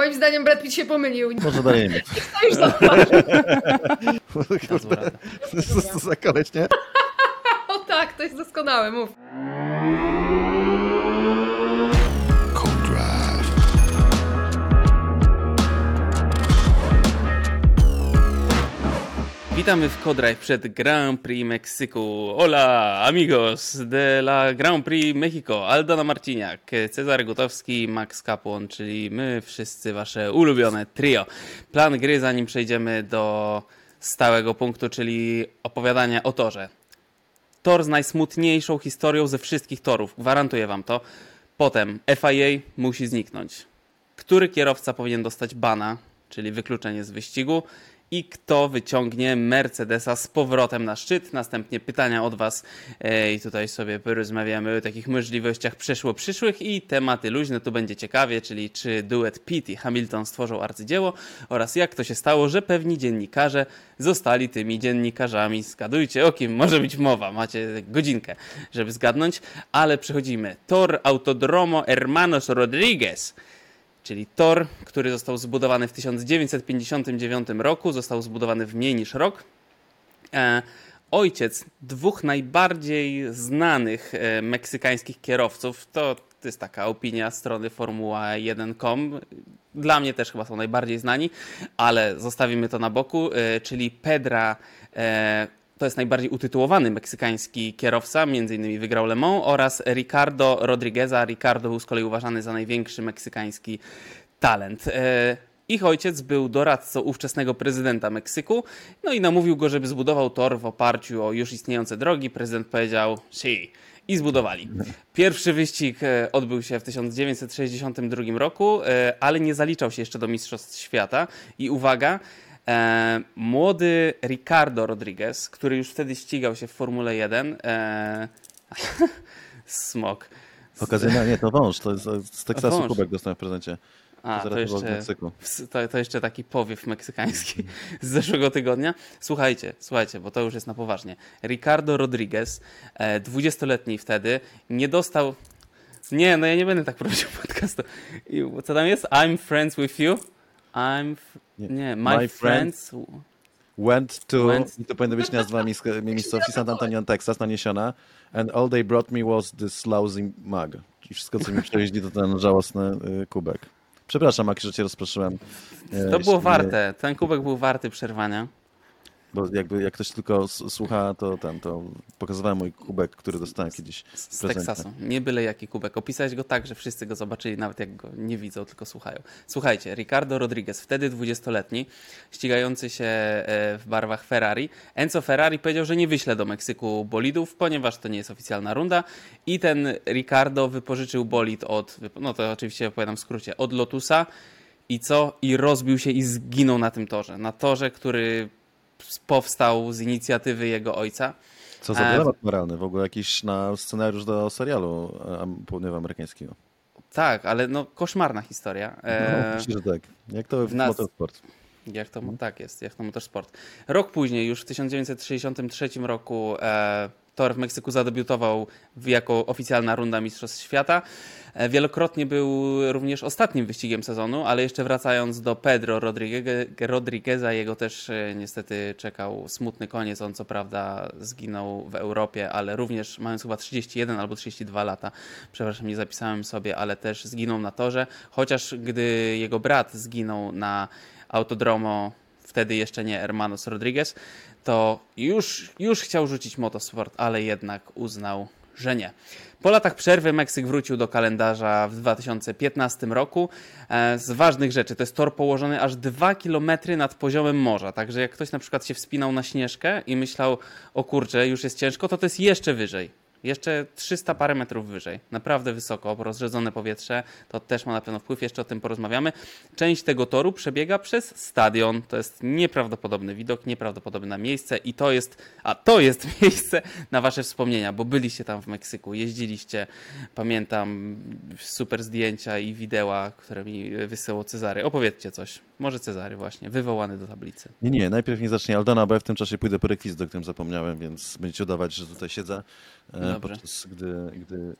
Moim zdaniem Brad Pitt się pomylił. Może dajemy. To już zauważył. Kurde, co za koleś, nie? O tak, to jest doskonałe, mów. Witamy w Codrive przed Grand Prix Meksyku. Hola, amigos de la Grand Prix Mexico. Aldona Marciniak, Cezary Gotowski, Max Capłon, czyli my wszyscy wasze ulubione trio. Plan gry, zanim przejdziemy do stałego punktu, czyli opowiadania o torze. Tor z najsmutniejszą historią ze wszystkich torów, gwarantuję wam to. Potem FIA musi zniknąć. Który kierowca powinien dostać bana, czyli wykluczenie z wyścigu? I kto wyciągnie Mercedesa z powrotem na szczyt. Następnie pytania od Was i tutaj sobie porozmawiamy o takich możliwościach przeszło-przyszłych i tematy luźne, tu będzie ciekawie, czyli czy duet Pitt i Hamilton stworzą arcydzieło oraz jak to się stało, że pewni dziennikarze zostali tymi dziennikarzami. Zgadujcie o kim może być mowa, macie godzinkę, żeby zgadnąć, ale przechodzimy. Tor Autodromo Hermanos Rodriguez czyli tor, który został zbudowany w 1959 roku, został zbudowany w mniej niż rok. E, ojciec dwóch najbardziej znanych e, meksykańskich kierowców, to, to jest taka opinia strony Formuła1.com, dla mnie też chyba są najbardziej znani, ale zostawimy to na boku, e, czyli Pedra to jest najbardziej utytułowany meksykański kierowca, innymi wygrał Le Mans, oraz Ricardo Rodrigueza. Ricardo był z kolei uważany za największy meksykański talent. E, ich ojciec był doradcą ówczesnego prezydenta Meksyku, no i namówił go, żeby zbudował tor w oparciu o już istniejące drogi. Prezydent powiedział, si, i zbudowali. Pierwszy wyścig e, odbył się w 1962 roku, e, ale nie zaliczał się jeszcze do Mistrzostw Świata. I uwaga, E, młody Ricardo Rodriguez, który już wtedy ścigał się w Formule 1. E, smok. Okazyjnie, nie, to wąż, to jest z Teksasu Wąż. kubek dostałem w prezencie. A, to w jeszcze, to, to jeszcze taki powiew meksykański z zeszłego tygodnia. Słuchajcie, słuchajcie, bo to już jest na poważnie. Ricardo Rodriguez, e, 20-letni wtedy, nie dostał. Nie, no ja nie będę tak prowadził podcastu. I Co tam jest? I'm friends with you. I'm. f- Nie. Nie, my, My friends. Went to, Went- i to powinno być nazwa miejsc- miejscowości San Antonio, Texas, naniesiona. And all they brought me was this lousy mug. I wszystko, co mi przywieźli, to ten żałosny y, kubek. Przepraszam, Maki, że cię rozproszyłem. To było warte. Ten kubek był warty przerwania. Bo jakby jak ktoś tylko słucha, to ten, to pokazywałem mój kubek, który dostałem kiedyś Z prezencie. Teksasu. Nie byle jaki kubek. Opisałeś go tak, że wszyscy go zobaczyli, nawet jak go nie widzą, tylko słuchają. Słuchajcie, Ricardo Rodriguez, wtedy 20-letni, ścigający się e, w barwach Ferrari. Enzo Ferrari powiedział, że nie wyśle do Meksyku bolidów, ponieważ to nie jest oficjalna runda. I ten Ricardo wypożyczył bolid od, no to oczywiście opowiadam w skrócie, od Lotusa. I co? I rozbił się i zginął na tym torze. Na torze, który powstał z inicjatywy jego ojca. Co za E, dylemat moralny, w ogóle jakiś na scenariusz do serialu e, południowoamerykańskiego. Tak, ale no koszmarna historia. No, E, myślę, że tak. Jak to w w nas- motorsport. jak to tak jest, jak to motorsport. Rok później, już w 1963 roku, e, Tor w Meksyku zadebiutował jako oficjalna runda Mistrzostw Świata. E, wielokrotnie był również ostatnim wyścigiem sezonu, ale jeszcze wracając do Pedro Rodrigueza, jego też e, niestety czekał smutny koniec. On co prawda zginął w Europie, ale również mając chyba 31 albo 32 lata. Przepraszam, nie zapisałem sobie, ale też zginął na torze. Chociaż gdy jego brat zginął na Autodromo, wtedy jeszcze nie Hermanos Rodriguez, to już, już chciał rzucić motosport, ale jednak uznał, że nie. Po latach przerwy Meksyk wrócił do kalendarza w 2015 roku. E, Z ważnych rzeczy to jest tor położony aż 2 km nad poziomem morza. Także jak ktoś na przykład się wspinał na śnieżkę i myślał, o kurczę, już jest ciężko, to to jest jeszcze wyżej. Jeszcze 300 parę metrów wyżej. Naprawdę wysoko, rozrzedzone powietrze to też ma na pewno wpływ, jeszcze o tym porozmawiamy. Część tego toru przebiega przez stadion. To jest nieprawdopodobny widok, nieprawdopodobne miejsce i to jest, a to jest miejsce na wasze wspomnienia, bo byliście tam w Meksyku, jeździliście, pamiętam super zdjęcia i wideo, które mi wysyłał Cezary. Opowiedzcie coś. Może Cezary właśnie, wywołany do tablicy. Nie, nie, najpierw nie zacznie Aldona, bo ja w tym czasie pójdę po rekwizyt, o którym zapomniałem, więc będziecie udawać, że tutaj siedzę, e, Dobrze. podczas gdy, gdy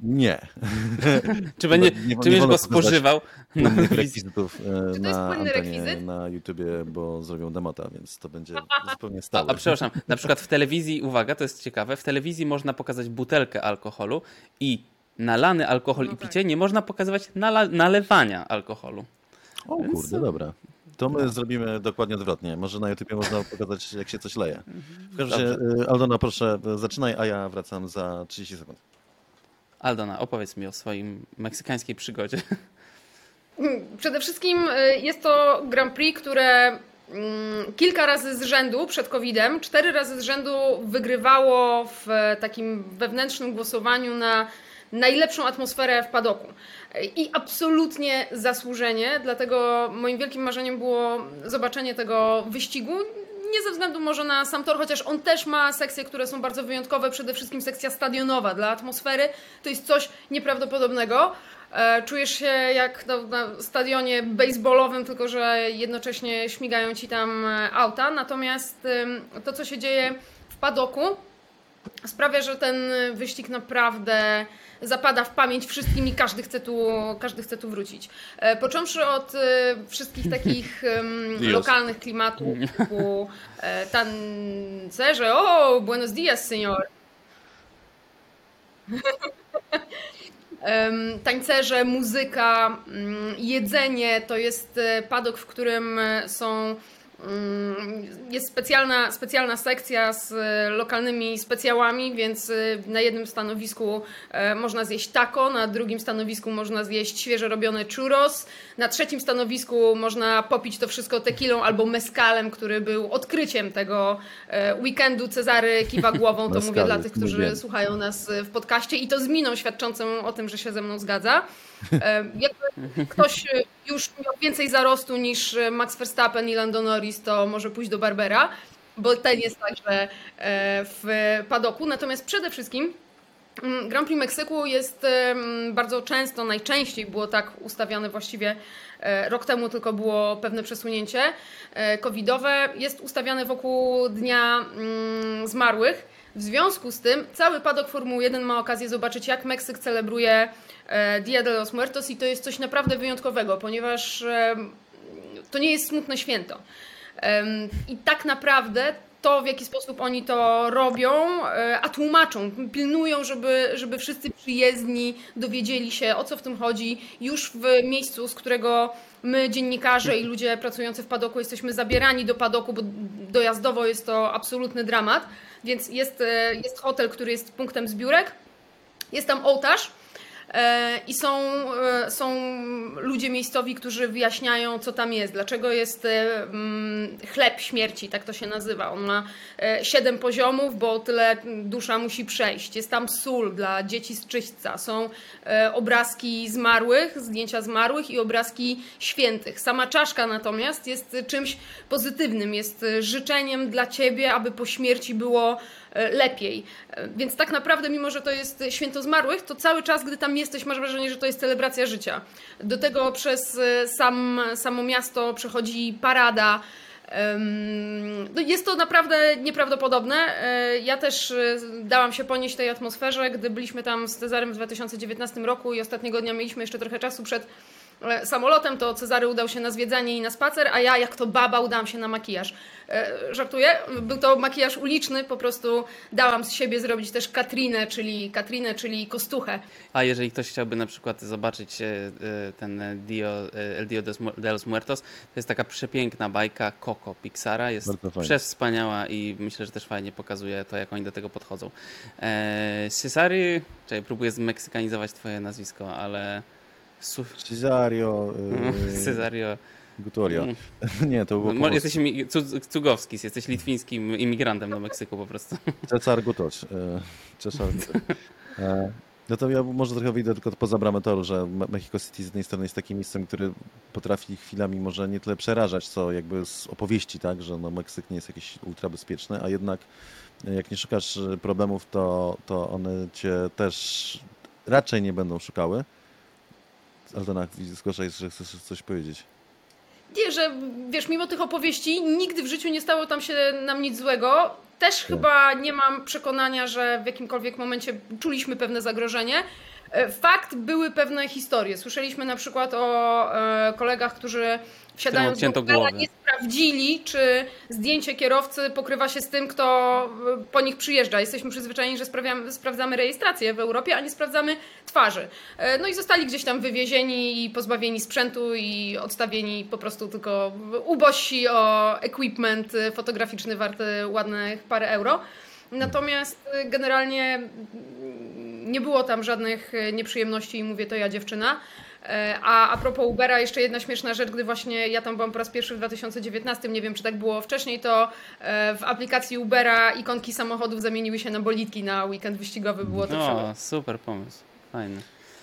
Nie. Czy, będzie, nie- nie czy będziesz go spożywał wizji? rekwizytów e, Czy to jest na antenie rekwizyt? na YouTubie, bo zrobią demota, więc to będzie zupełnie A, stałe. a przepraszam, na przykład w telewizji, uwaga, to jest ciekawe, w telewizji można pokazać butelkę alkoholu i nalany alkohol No i tak. picie nie można pokazywać nala- nalewania alkoholu. O kurde, dobra. To my zrobimy dokładnie odwrotnie. Może na YouTubie można pokazać, jak się coś leje. W każdym razie, e, Aldona, proszę, zaczynaj, a ja wracam za 30 sekund. Aldona, opowiedz mi o swoim meksykańskiej przygodzie. Przede wszystkim y, jest to Grand Prix, które mm, kilka razy z rzędu przed COVID-em, cztery razy z rzędu wygrywało w e, takim wewnętrznym głosowaniu na najlepszą atmosferę w padoku. I absolutnie zasłużenie, dlatego moim wielkim marzeniem było zobaczenie tego wyścigu. Nie ze względu może na sam tor, chociaż on też ma sekcje, które są bardzo wyjątkowe, przede wszystkim sekcja stadionowa dla atmosfery. To jest coś nieprawdopodobnego. E, Czujesz się jak no, na stadionie baseballowym, tylko że jednocześnie śmigają ci tam e, auta. Natomiast to, co się dzieje w padoku, sprawia, że ten wyścig naprawdę zapada w pamięć wszystkim i każdy chce tu, każdy chce tu wrócić. E, Począwszy od e, wszystkich takich lokalnych klimatów, typu e, tancerze, o, buenos dias, señor. Tańcerze, muzyka, mm, jedzenie to jest padok, w którym są. Mm, Jest specjalna, specjalna sekcja z e, lokalnymi specjałami, więc e, na jednym stanowisku e, można zjeść taco, na drugim stanowisku można zjeść świeżo robione churros, na trzecim stanowisku można popić to wszystko tequilą albo mescalem, który był odkryciem tego weekendu Cezary kiwa głową, to mówię dla tych, którzy wiem. słuchają nas w podcaście i to z miną świadczącą o tym, że się ze mną zgadza. Jakby ktoś już miał więcej zarostu niż e, Max Verstappen i Lando Norris, to może pójść do Barbera, bo ten jest także e, w padoku. Natomiast przede wszystkim mm, Grand Prix Meksyku jest em, bardzo często, najczęściej było tak ustawiane właściwie e, rok temu, tylko było pewne przesunięcie e, covidowe. Jest ustawiane wokół Dnia mm, Zmarłych. W związku z tym cały padok Formuły 1 ma okazję zobaczyć, jak Meksyk celebruje e, Dia de los Muertos i to jest coś naprawdę wyjątkowego, ponieważ to nie jest smutne święto. I tak naprawdę to, w jaki sposób oni to robią, e, a tłumaczą, pilnują, żeby, żeby wszyscy przyjezdni dowiedzieli się, o co w tym chodzi, już w miejscu, z którego my, dziennikarze i ludzie pracujący w padoku, jesteśmy zabierani do padoku, bo dojazdowo jest to absolutny dramat. Więc jest, e, jest hotel, który jest punktem zbiórek, jest tam ołtarz. E, I są, e, są ludzie miejscowi, którzy wyjaśniają, co tam jest, dlaczego jest e, mm, chleb śmierci, tak to się nazywa. On ma siedem poziomów, bo tyle dusza musi przejść. Jest tam sól dla dzieci z czyśćca. Są obrazki zmarłych, zdjęcia zmarłych i obrazki świętych. Sama czaszka natomiast jest czymś pozytywnym, jest życzeniem dla ciebie, aby po śmierci było lepiej. E, Więc tak naprawdę, mimo że to jest święto zmarłych, to cały czas, gdy tam jesteś, masz wrażenie, że to jest celebracja życia. Do tego przez e, sam, samo miasto przechodzi parada. No jest to naprawdę nieprawdopodobne. E, Ja też e, dałam się ponieść tej atmosferze, gdy byliśmy tam z Cezarem w 2019 roku i ostatniego dnia mieliśmy jeszcze trochę czasu przed e, samolotem, to Cezary udał się na zwiedzanie i na spacer, a ja jak to baba udałam się na makijaż. E, Żartuję, był to makijaż uliczny, po prostu dałam z siebie zrobić też Katrinę, czyli Katrinę, czyli kostuchę. A jeżeli ktoś chciałby na przykład zobaczyć e, e, ten Dio, El Dio de los Muertos, to jest taka przepiękna bajka Coco Pixara. Jest przewspaniała i myślę, że też fajnie pokazuje to, jak oni do tego podchodzą. Cesary, czekaj, próbuję zmeksykanizować twoje nazwisko, ale... Su- Cesario y, Cesario. Gutoria. Mm. Nie, to było. Jesteś cugowski, jesteś litwińskim imigrantem do Meksyku po prostu. Cesar Gutoc. y, Cesar. E, No to ja może trochę wyjdę tylko poza bramę toru, że Me- Mexico City z jednej strony jest takim miejscem, który potrafi chwilami może nie tyle przerażać, co jakby z opowieści, tak, że no Meksyk nie jest jakiś ultra bezpieczny, a jednak e, jak nie szukasz e, problemów, to, to one cię też raczej nie będą szukały. Aldona, zgłaszaj, że chcesz coś powiedzieć. Nie, że wiesz, mimo tych opowieści nigdy w życiu nie stało tam się nam nic złego. Też chyba nie mam przekonania, że w jakimkolwiek momencie czuliśmy pewne zagrożenie. E, fakt, były pewne historie. Słyszeliśmy na przykład o e, kolegach, którzy wsiadając do Ubera nie sprawdzili, czy zdjęcie kierowcy pokrywa się z tym, kto e, po nich przyjeżdża. Jesteśmy przyzwyczajeni, że sprawdzamy rejestrację w Europie, a nie sprawdzamy twarzy. No i zostali gdzieś tam wywiezieni i pozbawieni sprzętu i odstawieni po prostu tylko ubości o equipment fotograficzny warty ładnych parę euro. Natomiast generalnie nie było tam żadnych e, nieprzyjemności i mówię to ja dziewczyna. E, a a propos Ubera, jeszcze jedna śmieszna rzecz, gdy właśnie ja tam byłam po raz pierwszy w 2019, nie wiem czy tak było wcześniej, to e, w aplikacji Ubera ikonki samochodów zamieniły się na bolitki na weekend wyścigowy, było to O, super pomysł, fajny.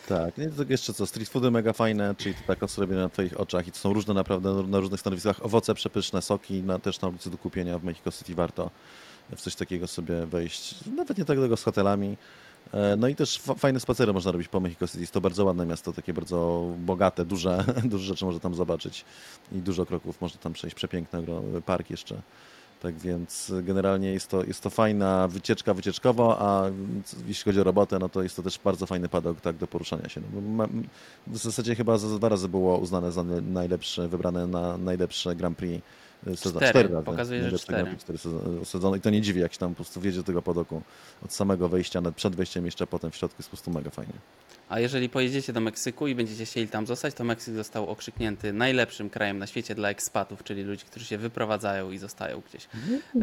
Tak, nie, to jeszcze co, street foody mega fajne, czyli to tak sobie na twoich oczach i to są różne naprawdę na różnych stanowiskach, owoce przepyszne, soki, na, też na ulicy do kupienia w Mexico City warto w coś takiego sobie wejść, nawet nie tak tego z hotelami, no i też fajne spacery można robić po Mexico City. Jest to bardzo ładne miasto, takie bardzo bogate, duże, duże rzeczy można tam zobaczyć i dużo kroków można tam przejść. Przepiękny park jeszcze. Tak więc generalnie jest to, jest to fajna wycieczka wycieczkowa, a jeśli chodzi o robotę, no to jest to też bardzo fajny padok tak, do poruszania się. No, w zasadzie chyba za dwa razy było uznane za najlepsze, wybrane na najlepsze Grand Prix sezon. Cztery, cztery. Pokazuje, że cztery. cztery sezony. I to nie dziwi, jak się tam po prostu wjedzie do tego podoku od samego wejścia, nawet przed wejściem jeszcze potem w środku jest po prostu mega fajnie. A jeżeli pojedziecie do Meksyku i będziecie chcieli tam zostać, to Meksyk został okrzyknięty najlepszym krajem na świecie dla ekspatów, czyli ludzi, którzy się wyprowadzają i zostają gdzieś.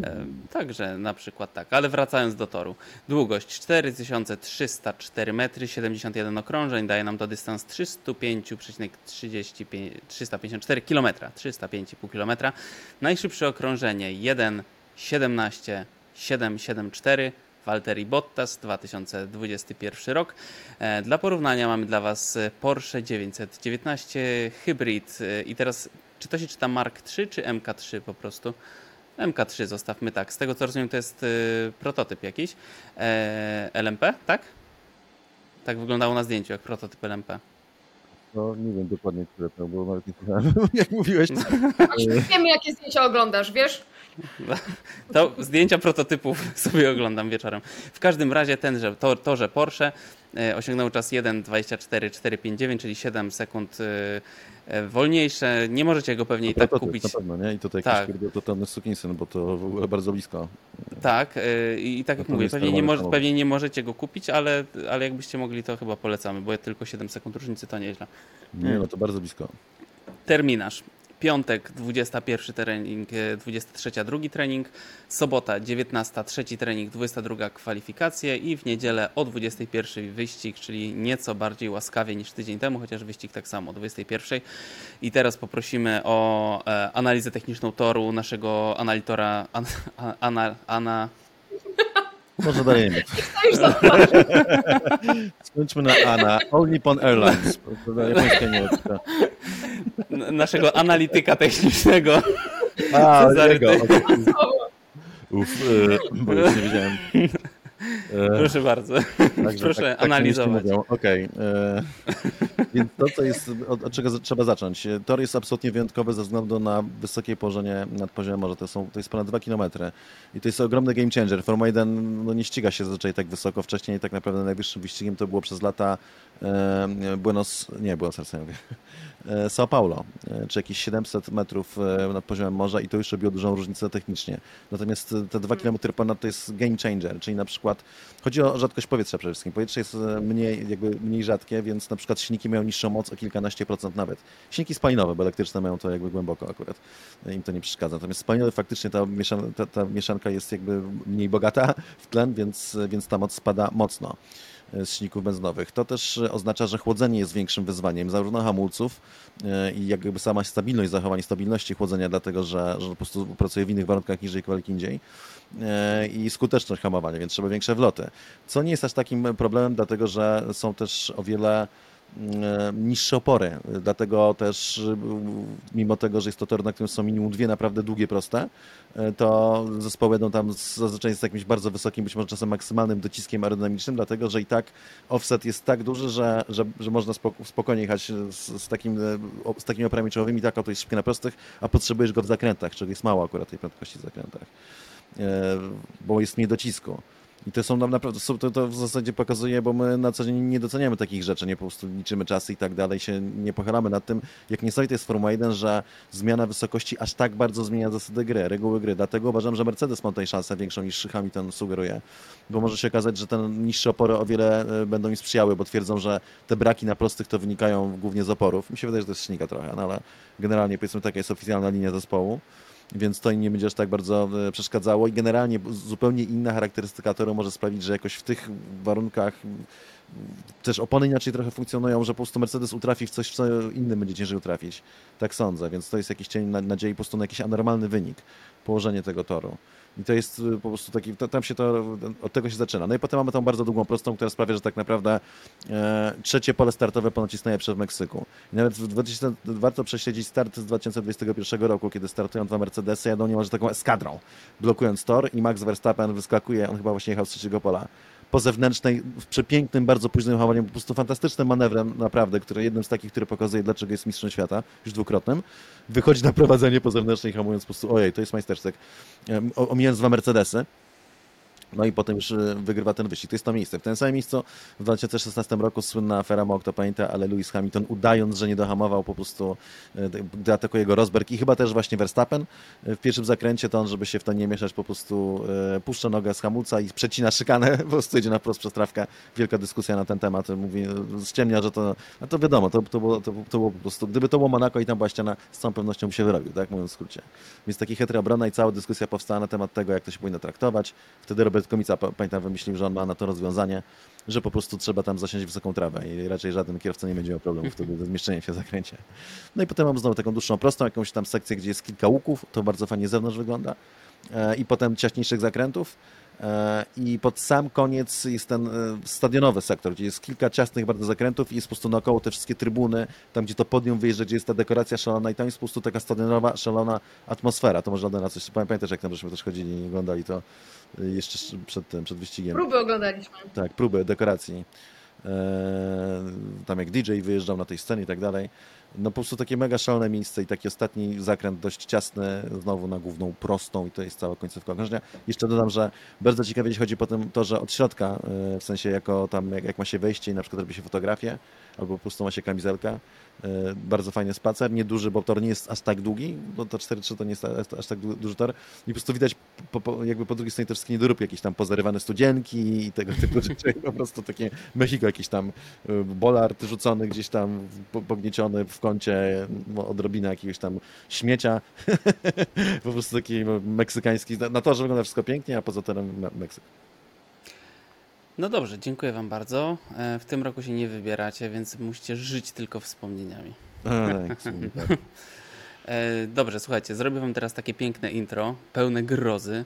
E, także na przykład tak. Ale wracając do toru. Długość 4304 metry, 71 okrążeń, daje nam to dystans 305,354 km. 305,5 km. Najszybsze okrążenie 1,17 774 Valtteri Bottas 2021 rok. E, dla porównania mamy dla Was Porsche 919 Hybrid e, i teraz czy to się czyta Mark 3 czy MK3 po prostu? MK3 zostawmy tak. Z tego co rozumiem to jest e, prototyp jakiś. LMP, tak? Tak wyglądało na zdjęciu, jak prototyp LMP. No nie wiem dokładnie, które to było, nawet nie jak mówiłeś. Wiemy, jakie zdjęcia oglądasz, wiesz? To zdjęcia prototypów sobie oglądam wieczorem. W każdym razie ten, że to, to że Porsche e, osiągnął czas 1.24.459, czyli 7 sekund e, e, wolniejsze. Nie możecie go pewnie i tak kupić. Na pewno, nie? I tutaj tak. jakiś totalny sukinsyn, bo to w ogóle bardzo blisko. Tak, i tak jak mówię, pewnie nie, może, pewnie nie możecie go kupić, ale, ale jakbyście mogli, to chyba polecamy, bo tylko 7 sekund różnicy to nieźle. Nie, no to bardzo blisko. Terminarz piątek 21 trening, 23 e, drugi trening, sobota 19 trzeci trening, 22 kwalifikacje i w niedzielę o 21 wyścig, czyli nieco bardziej łaskawie niż tydzień temu, chociaż wyścig tak samo o 21. I teraz poprosimy o e, analizę techniczną toru naszego analitora an, ana, ana, może dajemy. Skończmy na ANA. All Nippon Airlines. Naszego analityka technicznego. A, Cezary, jego. Uf, yy, bo już nie wiedziałem. E, Proszę bardzo. Także, Proszę tak, tak analizować. Okej. Okay. E, więc to, co jest, od, od, czego trzeba zacząć. Tor jest absolutnie wyjątkowy ze względu na wysokie położenie nad poziomem morza. To, są, to jest ponad 2 km. I to jest ogromny game changer. Formuła 1 no, nie ściga się zazwyczaj tak wysoko. Wcześniej tak naprawdę najwyższym wyścigiem to było przez lata e, Buenos, nie Buenos Aires, mówię, E, São Paulo, e, czy jakieś 700 metrów e, nad poziomem morza i to już robiło dużą różnicę technicznie. Natomiast te 2 km ponad to jest game changer, czyli na przykład chodzi o rzadkość powietrza przede wszystkim. Powietrze jest mniej, jakby mniej rzadkie, więc na przykład silniki mają niższą moc o kilkanaście procent nawet. Silniki spalinowe, bo elektryczne mają to jakby głęboko akurat. Im to nie przeszkadza. Natomiast spalinowe faktycznie ta, mieszan ta, ta mieszanka jest jakby mniej bogata w tlen, więc, więc ta moc spada mocno. E, z silników benzynowych. To też e, oznacza, że chłodzenie jest większym wyzwaniem zarówno hamulców e, i jakby sama stabilność, zachowanie stabilności chłodzenia, dlatego że, że po prostu pracuje w innych warunkach niż jakkolwiek indziej i skuteczność hamowania, więc trzeba większe wloty. Co nie jest aż takim problemem, dlatego że są też o wiele E, niższe opory. Dlatego też, e, mimo tego, że jest to tor, na którym są minimum dwie naprawdę długie, proste, e, to zespoły jedą tam zazwyczaj z jakimś bardzo wysokim, być może czasem maksymalnym dociskiem aerodynamicznym, dlatego że i tak offset jest tak duży, że, że, że można spokojnie jechać z, z, takim, z takimi oporami czołowymi, tak auto jest szybkie na prostych, a potrzebujesz go w zakrętach, czyli jest mało akurat tej prędkości w zakrętach, bo jest mniej docisku. I to są nam naprawdę, to, to w zasadzie pokazuje, bo my na co dzień nie doceniamy takich rzeczy, nie po prostu liczymy czasy i tak dalej, się nie pochylamy nad tym, jak niesamowite jest Formuła 1, że zmiana wysokości aż tak bardzo zmienia zasady gry, reguły gry. Dlatego uważam, że Mercedes ma tutaj szansę większą niż Hamilton sugeruje, bo może się okazać, że te niższe opory o wiele e, będą im sprzyjały, bo twierdzą, że te braki na prostych to wynikają głównie z oporów. Mi się wydaje, że to jest śnika trochę, no ale generalnie powiedzmy taka jest oficjalna linia zespołu więc to im nie będzie aż tak bardzo e, przeszkadzało i generalnie zupełnie inna charakterystyka toru może sprawić, że jakoś w tych warunkach też opony inaczej trochę funkcjonują, że po prostu Mercedes utrafi w coś, w co innym będzie ciężej utrafić. Tak sądzę, więc to jest jakiś cień nadziei po prostu na jakiś anormalny wynik, położenie tego toru. I to jest y, po prostu taki, tam się to, od tego się zaczyna. No i potem mamy tą bardzo długą prostą, która sprawia, że tak naprawdę e, trzecie pole startowe ponoć jest najlepsze Meksyku. I nawet w 2000, warto prześledzić start z 2021 roku, kiedy startują dwa Mercedesy, jadą niemalże taką eskadrą, blokując tor i Max Verstappen wyskakuje, on chyba właśnie jechał z trzeciego pola po zewnętrznej, w przepięknym, bardzo późnym hamowaniu, po prostu fantastycznym manewrem, naprawdę, który jednym z takich, który pokazuje, dlaczego jest mistrzem świata, już dwukrotnym, wychodzi na prowadzenie po zewnętrznej, hamując po prostu, ojej, to jest majstersztyk, omijając dwa Mercedesy, no i potem już y, wygrywa ten wyścig. To jest to miejsce. W tym samym miejscu w 2016 roku słynna afera ma Octopainta, ale Lewis Hamilton udając, że nie dohamował, po prostu y, atakuje go Rosberg i chyba też właśnie Verstappen. Y, w pierwszym zakręcie to on, żeby się w to nie mieszać, po prostu puszcza nogę z hamulca i przecina szykanę, po prostu idzie na wprost przez. Wielka dyskusja na ten temat. Mówi, ściemnia, że to, no to wiadomo, to, to, było, to, to było po prostu, gdyby to było Monaco i tam była ściana, z całą pewnością by się wyrobił, tak mówiąc w skrócie. Więc taki chytry obrona i cała dyskusja powstała na temat tego, jak to się powinno traktować. Wtedy Robert Robert Komica, pamiętam, wymyślił, że on ma na to rozwiązanie, że po prostu trzeba tam zasiąść wysoką trawę i raczej żaden kierowca nie będzie miał problemu wtedy ze zmieszczeniem się w zakręcie. No i potem mam znowu taką dłuższą, prostą, jakąś tam sekcję, gdzie jest kilka łuków, to bardzo fajnie z zewnątrz wygląda e, i potem ciaśniejszych zakrętów E, I pod sam koniec jest ten e, stadionowy sektor, gdzie jest kilka ciasnych bardzo zakrętów i jest po prostu naokoło te wszystkie trybuny, tam gdzie to podium wyjeżdża, gdzie jest ta dekoracja szalona i tam jest po prostu taka stadionowa, szalona atmosfera. To może na coś, pamiętasz jak tam żeśmy też chodzili i oglądali to jeszcze przed tym, przed wyścigiem. Próby oglądaliśmy. Tak, próby dekoracji. Tam jak DJ wyjeżdżał na tej scenie i tak dalej no po prostu takie mega szalone miejsce i taki ostatni zakręt dość ciasny, znowu na główną prostą i to jest cała końcówka okrążenia. Jeszcze dodam, że bardzo ciekawie chodzi potem to, że od środka, w sensie jako tam, jak, jak ma się wejście i na przykład robi się fotografię, albo po prostu ma się kamizelka, E, bardzo fajny spacer, nieduży, bo tor nie jest aż tak długi, bo to 4-3 to nie jest aż tak duży tor. I po prostu widać po, po, jakby po drugiej stronie te wszystkie niedoróbki, jakieś tam pozarywane studzienki i tego typu rzeczy. Po prostu takie Mexico, jakiś tam e, bolard rzucony gdzieś tam, pognieciony w kącie, odrobinę jakiegoś tam śmiecia. po prostu taki meksykański. Na torze wygląda wszystko pięknie, a poza torem Meksyk. No dobrze, dziękuję Wam bardzo. E, w tym roku się nie wybieracie, więc musicie żyć tylko wspomnieniami. Tak, e, dobrze, słuchajcie, zrobię Wam teraz takie piękne intro, pełne grozy.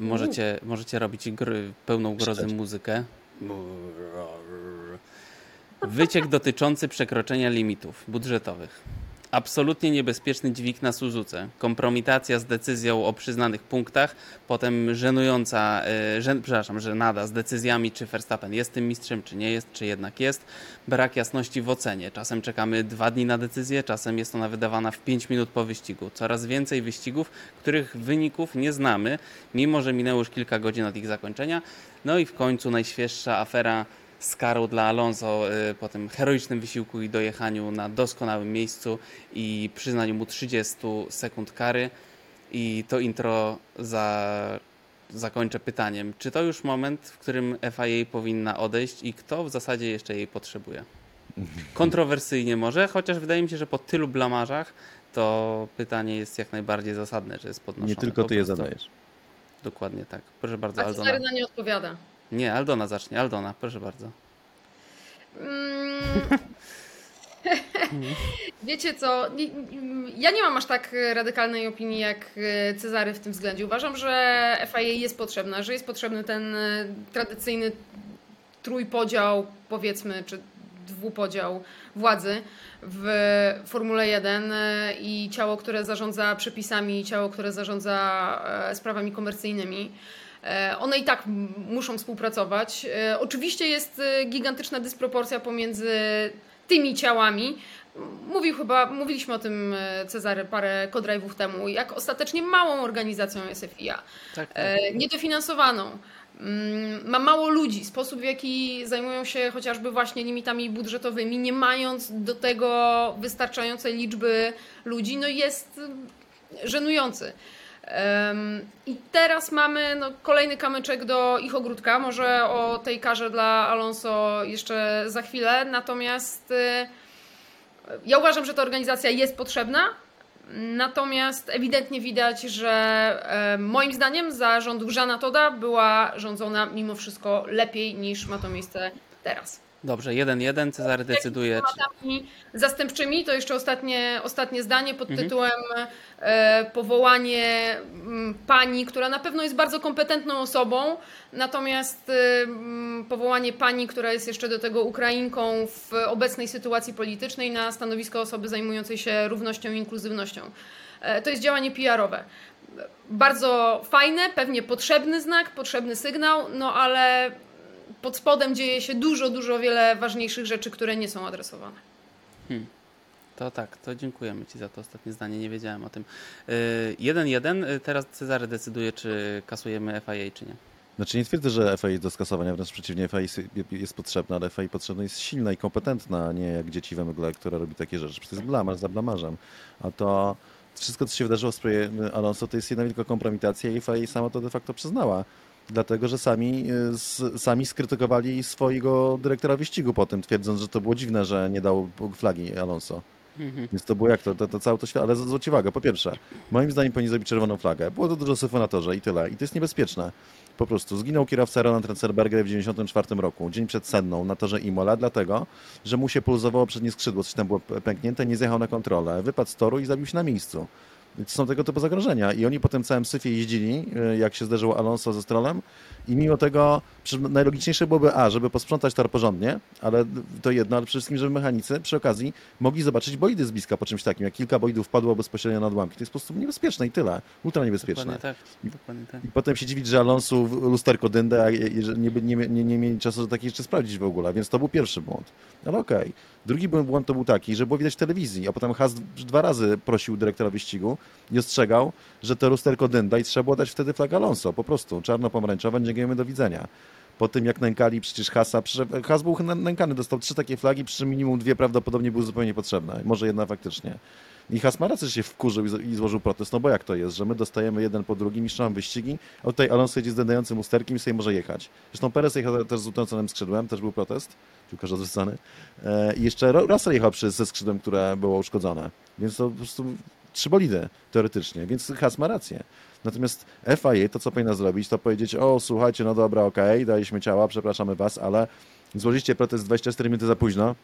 Możecie, możecie robić gry, pełną grozy muzykę. Wyciek dotyczący przekroczenia limitów budżetowych. Absolutnie niebezpieczny dźwig na Suzuce. Kompromitacja z decyzją o przyznanych punktach, potem żenująca, e, żen, przepraszam, żenada z decyzjami, czy Verstappen jest tym mistrzem, czy nie jest, czy jednak jest. Brak jasności w ocenie. Czasem czekamy dwa dni na decyzję, czasem jest ona wydawana w 5 minut po wyścigu. Coraz więcej wyścigów, których wyników nie znamy, mimo że minęło już kilka godzin od ich zakończenia. No i w końcu najświeższa afera z karą dla Alonso y, po tym heroicznym wysiłku i dojechaniu na doskonałym miejscu i przyznaniu mu 30 sekund kary. I to intro za, zakończę pytaniem. Czy to już moment, w którym FIA powinna odejść i kto w zasadzie jeszcze jej potrzebuje? Kontrowersyjnie może, chociaż wydaje mi się, że po tylu blamarzach to pytanie jest jak najbardziej zasadne, że jest podnoszone. Nie tylko ty je zadajesz. Dokładnie tak. Proszę bardzo, A Aldona. na nie odpowiada. Nie, Aldona zacznie. Aldona, proszę bardzo. Mm. Wiecie co, ja nie mam aż tak radykalnej opinii jak e, Cezary w tym względzie. Uważam, że FIA jest potrzebna, że jest potrzebny ten e, tradycyjny trójpodział, powiedzmy, czy dwupodział władzy w Formule 1 e, i ciało, które zarządza przepisami, ciało, które zarządza sprawami komercyjnymi. E, one i tak muszą współpracować. E, oczywiście jest e, gigantyczna dysproporcja pomiędzy tymi ciałami. Mówił chyba, mówiliśmy o tym Cezary parę kodrive'ów temu, jak ostatecznie małą organizacją jest FIA. Tak, tak. Niedofinansowaną. mm, ma mało ludzi, sposób w jaki zajmują się chociażby właśnie limitami budżetowymi, nie mając do tego wystarczającej liczby ludzi, no jest żenujący. I teraz mamy no, kolejny kamyczek do ich ogródka. Może o tej karze dla Alonso jeszcze za chwilę. Natomiast y, ja uważam, że ta organizacja jest potrzebna. Natomiast ewidentnie widać, że moim zdaniem za rządów Żana Toda była rządzona mimo wszystko lepiej niż ma to miejsce teraz. Dobrze, 1-1, Cezary decyduje. Czy... Zastępczymi to jeszcze ostatnie, ostatnie zdanie pod mhm. tytułem e, powołanie mm, pani, która na pewno jest bardzo kompetentną osobą, natomiast e, mm, powołanie pani, która jest jeszcze do tego Ukrainką w obecnej sytuacji politycznej na stanowisko osoby zajmującej się równością i inkluzywnością. E, to jest działanie PR-owe bardzo fajne, pewnie potrzebny znak, potrzebny sygnał, no ale pod spodem dzieje się dużo, dużo wiele ważniejszych rzeczy, które nie są adresowane. Hmm. To tak, to dziękujemy Ci za to ostatnie zdanie, nie wiedziałem o tym. 1-1, y, y, teraz Cezary decyduje, czy kasujemy FIA, czy nie. Znaczy nie twierdzę, że FIA do skasowania, wręcz przeciwnie, FIA jest potrzebna, ale FIA potrzebna jest silna i kompetentna, a nie jak dzieci we mgle, która robi takie rzeczy. To jest blamaż za blamarzem. A to wszystko, co się wydarzyło w sprawie Alonso, to jest jedna wielka kompromitacja i FIA sama to de facto przyznała dlatego że sami, y, sami skrytykowali swojego dyrektora wyścigu po tym, twierdząc, że to było dziwne, że nie dał flagi Alonso. Mhm. Więc to było jak to, to, to całe to świat, ale zwróć uwagę, po pierwsze, moim zdaniem powinni zrobić czerwoną flagę. Było to dużo syfu na torze i tyle. I to jest niebezpieczne. Po prostu zginął kierowca Roland Renselberger w 1994 roku, dzień przed Senną na torze Imola, dlatego, że mu się pulsowało przednie skrzydło, coś tam było pęknięte, nie zjechał na kontrolę, wypadł z toru i zabił się na miejscu. Są tego typu zagrożenia. I oni po tym całym syfie jeździli, e, jak się zdarzyło Alonso ze Strollem i mimo tego najlogiczniejsze byłoby A, żeby posprzątać tor porządnie, ale to jedno, ale przede wszystkim, żeby mechanicy przy okazji mogli zobaczyć bolidy z bliska po czymś takim. Jak kilka bolidów padło bezpośrednio na odłamki, to jest po prostu niebezpieczne i tyle. Ultra niebezpieczne. Dokładnie tak. Dokładnie tak. I potem się dziwić, że Alonso lusterko dyndę, a nie, nie, nie, nie mieli czasu, żeby takie rzeczy sprawdzić w ogóle, więc to był pierwszy błąd. Ale okej. Okay. Drugi błąd to był taki, że było widać w telewizji, a potem Has dwa razy prosił dyrektora wyścigu i ostrzegał, że to lusterko dynda i trzeba było dać wtedy flag Alonso, po prostu, czarno-pomarańczowe, dziękujemy, do widzenia. Po tym jak nękali przecież Hasa, Has był nękany, dostał trzy takie flagi, przy minimum dwie prawdopodobnie były zupełnie potrzebne, może jedna faktycznie. I Has ma rację, że się wkurzył i złożył protest, no bo jak to jest, że my dostajemy jeden po drugim, niszczą wyścigi, a tutaj Alonso jedzie z dędającym usterkiem i sobie może jechać. Zresztą Perez jechał też z utrąconym skrzydłem, też był protest, piłkarz odrzucany. E, I jeszcze Russell jechał przy, ze skrzydłem, które było uszkodzone. Więc to po prostu trzy bolidy teoretycznie, więc Has ma rację. Natomiast FIA to, co powinna zrobić, to powiedzieć, o słuchajcie, no dobra, okej, okay, daliśmy ciała, przepraszamy was, ale złożyliście protest 24 minuty za późno,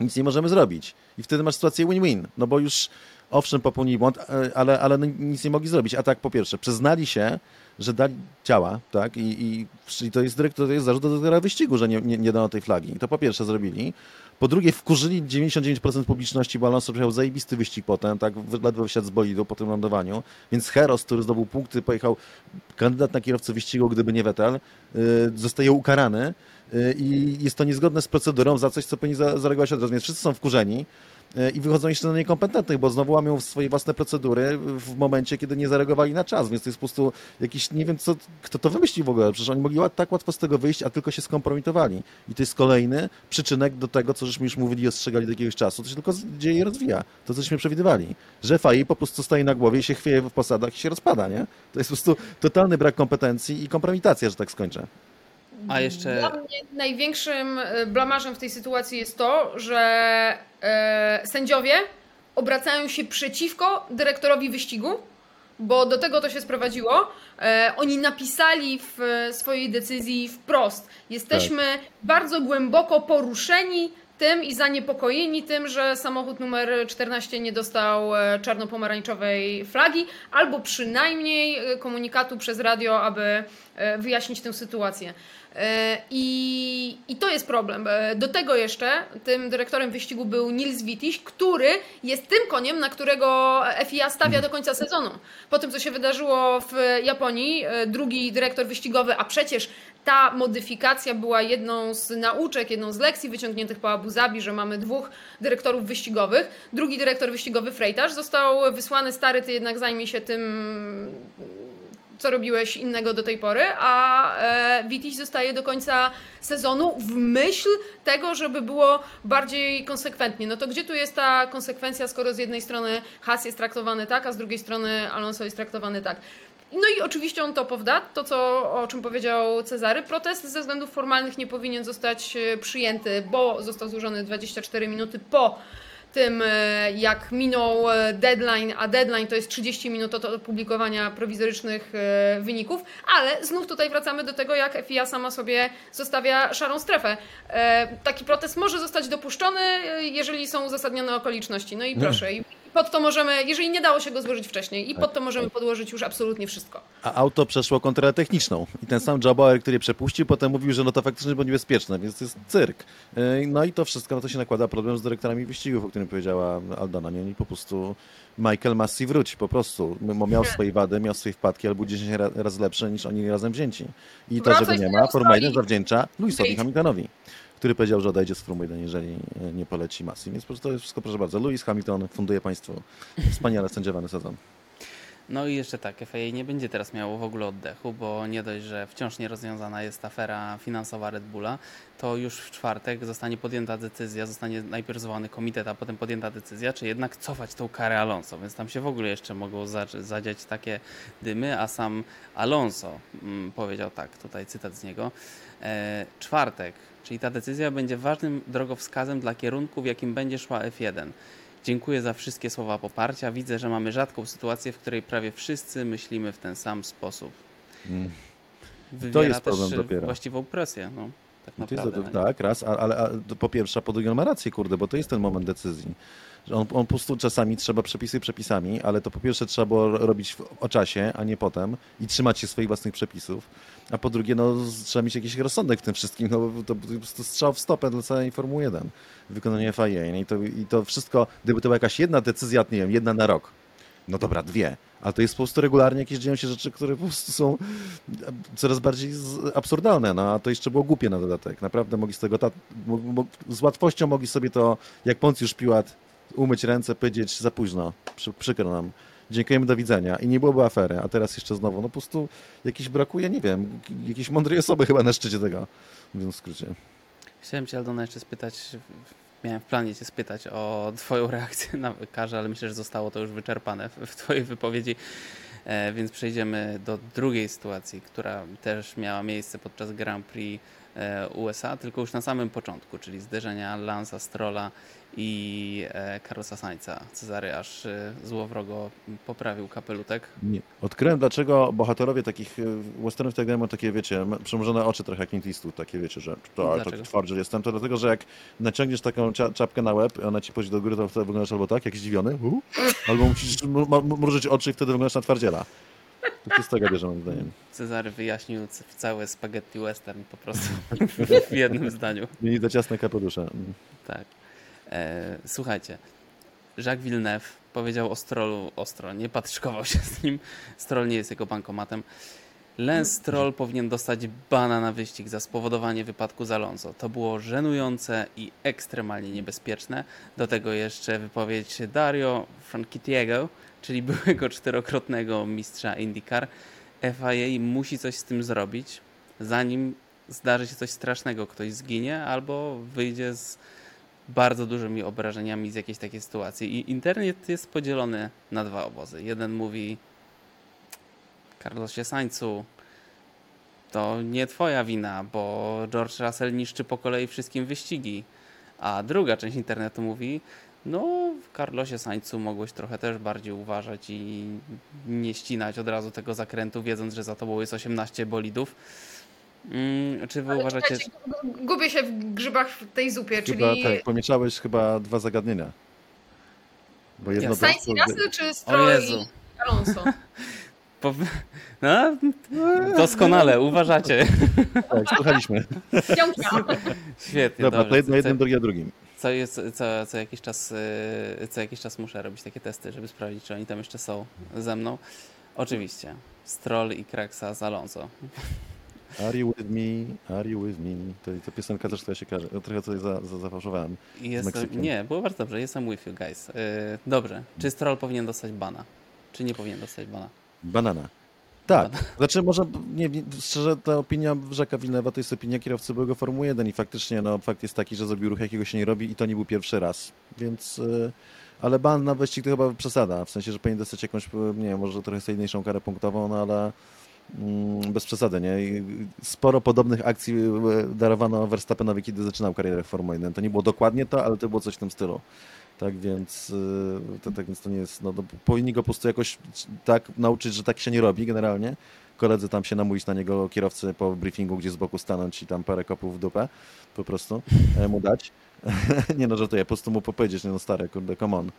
nic nie możemy zrobić. I wtedy masz sytuację win-win, no bo już owszem popełnili błąd, e, ale, ale nic nie mogli zrobić. A tak po pierwsze, przyznali się, że dali ciała, tak, i, i, i to jest dyrektor, to jest zarzut do dyrektora wyścigu, że nie, nie, nie dano tej flagi. I to po pierwsze zrobili. Po drugie, wkurzyli 99% publiczności, bo Alonso miał zajebisty wyścig potem, tak, ledwo wysiadł z bolidu po tym lądowaniu. Więc Heros, który zdobył punkty, pojechał kandydat na kierowcę wyścigu, gdyby nie Vettel, yy, zostaje ukarany yy, i jest to niezgodne z procedurą za coś, co powinni zareagować od razu. Więc wszyscy są wkurzeni. E, i wychodzą jeszcze na niekompetentnych, bo znowu łamią swoje własne procedury w momencie, kiedy nie zareagowali na czas, więc to jest po prostu jakiś, nie wiem co, kto to wymyślił w ogóle, przecież oni mogli tak łatwo z tego wyjść, a tylko się skompromitowali. I to jest kolejny przyczynek do tego, co żeśmy już mówili i ostrzegali do jakiegoś czasu, to się tylko dzieje i rozwija. To, cośmy przewidywali. Że FAI po prostu stoi na głowie i się chwieje w posadach i się rozpada, nie? To jest po prostu totalny brak kompetencji i kompromitacja, że tak skończę. A jeszcze... Dla mnie największym e, blamarzem w tej sytuacji jest to, że e, sędziowie obracają się przeciwko dyrektorowi wyścigu, bo do tego to się sprowadziło. E, oni napisali w swojej decyzji wprost: Jesteśmy tak. bardzo głęboko poruszeni tym i zaniepokojeni tym, że samochód numer 14 nie dostał e, czarno-pomarańczowej flagi, albo przynajmniej e, komunikatu przez radio, aby wyjaśnić tę sytuację. E, I, I to jest problem. E, do tego jeszcze tym dyrektorem wyścigu był Nils Wittich, który jest tym koniem, na którego FIA stawia do końca sezonu. Po tym, co się wydarzyło w Japonii, e, drugi dyrektor wyścigowy, a przecież ta modyfikacja była jedną z nauczek, jedną z lekcji wyciągniętych po Abu Zabi, że mamy dwóch dyrektorów wyścigowych. Drugi dyrektor wyścigowy Freitas został wysłany, stary, ty jednak zajmie się tym co robiłeś innego do tej pory, a e, zostaje do końca sezonu w myśl tego, żeby było bardziej konsekwentnie. No to gdzie tu jest ta konsekwencja, skoro z jednej strony Haas jest traktowany tak, a z drugiej strony Alonso jest traktowany tak. No i oczywiście on to powda, to co, o czym powiedział Cezary. Protest ze względów formalnych nie powinien zostać e, przyjęty, bo został złożony 24 minuty po tym, e, jak minął e, deadline, a deadline to jest 30 minut od opublikowania prowizorycznych wyników, ale znów tutaj wracamy do tego, jak FIA sama sobie zostawia szarą strefę. Taki protest może zostać dopuszczony, jeżeli są uzasadnione okoliczności. No i proszę, i pod to możemy, jeżeli nie dało się go złożyć wcześniej, i pod to możemy podłożyć już absolutnie wszystko. A auto przeszło kontrolę techniczną i ten sam Jabauer, który je przepuścił, potem mówił, że no to faktycznie było niebezpieczne, więc to jest cyrk. Yy, No i to wszystko, no to się nakłada problem z dyrektorami wyścigów, o którym powiedziała Aldona, nie? Oni po prostu Michael Massi wróci, po prostu. Bo Miał swoje wady, miał swoje wpadki, ale był 10 ra- razy lepszy niż oni razem wzięci. I to, że go nie ma, Formuła 1 Australii. zawdzięcza Lewisowi. Hamiltonowi, który powiedział, że odejdzie z Formuły 1, jeżeli e, nie poleci Massi. Więc po prostu to jest wszystko, proszę bardzo. Lewis Hamilton funduje Państwu wspaniale sędziowany sezon. No i jeszcze tak, FIA nie będzie teraz miało w ogóle oddechu, bo nie dość, że wciąż nierozwiązana jest afera finansowa Red Bulla, to już w czwartek zostanie podjęta decyzja, zostanie najpierw zwołany komitet, a potem podjęta decyzja, czy jednak cofać tą karę Alonso, więc tam się w ogóle jeszcze mogą za- zadziać takie dymy, a sam Alonso mm, powiedział tak, tutaj cytat z niego, e, czwartek, czyli ta decyzja będzie ważnym drogowskazem dla kierunku, w jakim będzie szła F1. Dziękuję za wszystkie słowa poparcia. Widzę, że mamy rzadką sytuację, w której prawie wszyscy myślimy w ten sam sposób. Mm. Wywiera jest problem e, dopiero. właściwą presję. No, tak No to naprawdę. jest, no tak, raz, ale a, to po pierwsze, po drugie on ma rację, kurde, bo to jest ten moment decyzji. On, on po prostu czasami trzeba przepisy przepisami, ale to po pierwsze trzeba było robić w, o czasie, a nie potem i trzymać się swoich własnych przepisów. A po drugie, no, trzeba mieć jakiś rozsądek w tym wszystkim, no to prostu strzał w stopę dla całej Formuły 1 w wykonaniu FIA. I to, I to wszystko, gdyby to była jakaś jedna decyzja, nie wiem, jedna na rok, no dobra, dwie. Ale to jest po prostu regularnie jakieś dzieją się rzeczy, które po prostu są coraz bardziej absurdalne, no a to jeszcze było głupie na dodatek. Naprawdę mogli z tego, ta, z łatwością mogli sobie to, jak Poncjusz Piłat, umyć ręce, powiedzieć za późno, Przy, przykro nam, dziękujemy, do widzenia. I nie byłoby afery, a teraz jeszcze znowu, no po prostu jakiś brakuje, nie wiem, jakiejś mądrej osoby chyba na szczycie tego, mówiąc w skrócie. Chciałem Cię, Aldona, jeszcze spytać, miałem w planie Cię spytać o Twoją reakcję na karze, ale myślę, że zostało to już wyczerpane w, Twojej wypowiedzi. E, więc przejdziemy do drugiej sytuacji, która też miała miejsce podczas Grand Prix USA, tylko już na samym początku, czyli zderzenia Lansa Strolla i e, Carlosa Sainza. Cezary aż e, złowrogo poprawił kapelutek. Nie. Odkryłem, dlaczego bohaterowie takich westernów tak mają takie, wiecie, przymrużone oczy trochę jak Clint Eastwood, takie, wiecie, że to, tak twardy jestem, to dlatego, że jak naciągniesz taką cza czapkę na łeb, ona ci pójdzie do góry, to wtedy wyglądasz albo tak, jak zdziwiony, u, albo musisz mrużyć oczy i wtedy wyglądasz na twardziela. To się z tego bierze, moim zdaniem. Cezary wyjaśnił c- cały spaghetti western po prostu w jednym zdaniu. Mieli za ciasne kapelusze. Tak. E, słuchajcie, Jacques Villeneuve powiedział o Strollu ostro, nie patyczkował się z nim. Stroll nie jest jego bankomatem. Lance Stroll powinien dostać bana na wyścig za spowodowanie wypadku z Alonso. To było żenujące i ekstremalnie niebezpieczne. Do tego jeszcze wypowiedź Dario Franchitiego, czyli byłego czterokrotnego mistrza IndyCar. FIA musi coś z tym zrobić, zanim zdarzy się coś strasznego, ktoś zginie albo wyjdzie z bardzo dużymi obrażeniami z jakiejś takiej sytuacji. I internet jest podzielony na dwa obozy. Jeden mówi Carlosie Sańcu, to nie twoja wina, bo George Russell niszczy po kolei wszystkim wyścigi. A druga część internetu mówi, no w Carlosie Sańcu mogłeś trochę też bardziej uważać i nie ścinać od razu tego zakrętu, wiedząc, że za tobą jest 18 bolidów. Mm, czy wy Ale uważacie, czekajcie, gu- Gubię się w grzybach w tej zupie, Chyba czyli tak, pomieszałeś chyba dwa zagadnienia. Bo jedno. Sainz i Russell czy Stroll i Alonso? No, doskonale, uważacie. Tak, słuchaliśmy. Świetnie. Dobra, dobrze. to jedno jednym, drugie drugim. Co, jest, co, co, jakiś czas, yy, co jakiś czas muszę robić takie testy, żeby sprawdzić, czy oni tam jeszcze są ze mną. Oczywiście. Stroll i Kraksa z Alonso. Are you with me? Are you with me? To, to piosenka też, która się każe. Trochę tutaj za, za, zafałszowałem. Jest, nie, było bardzo dobrze. Jestem with you, guys. Yy, dobrze. Czy Stroll powinien dostać bana? Czy nie powinien dostać bana? Banana. Tak, znaczy może, nie, szczerze ta opinia Rzeka Wilnewa to jest opinia kierowcy byłego Formuły 1 i faktycznie no, fakt jest taki, że zrobił ruch, jakiego się nie robi i to nie był pierwszy raz, więc... y, ale ban na wyścig to chyba przesada, w sensie, że powinien dostać jakąś, y, nie wiem, może trochę solidniejszą karę punktową, no ale mm, bez przesady, nie? I Sporo podobnych akcji y, darowano Verstappenowi, kiedy zaczynał karierę w Formule 1. To nie było dokładnie to, ale to było coś w tym stylu. Tak więc, y, to, tak więc to nie jest, no, no powinni go po prostu jakoś tak nauczyć, że tak się nie robi generalnie. Koledzy tam się namówić na niego, kierowcy po briefingu, gdzie z boku stanąć i tam parę kopów w dupę po prostu e, mu dać. nie no, żartuję, po prostu mu powiedzieć, nie no stary, kurde, come on.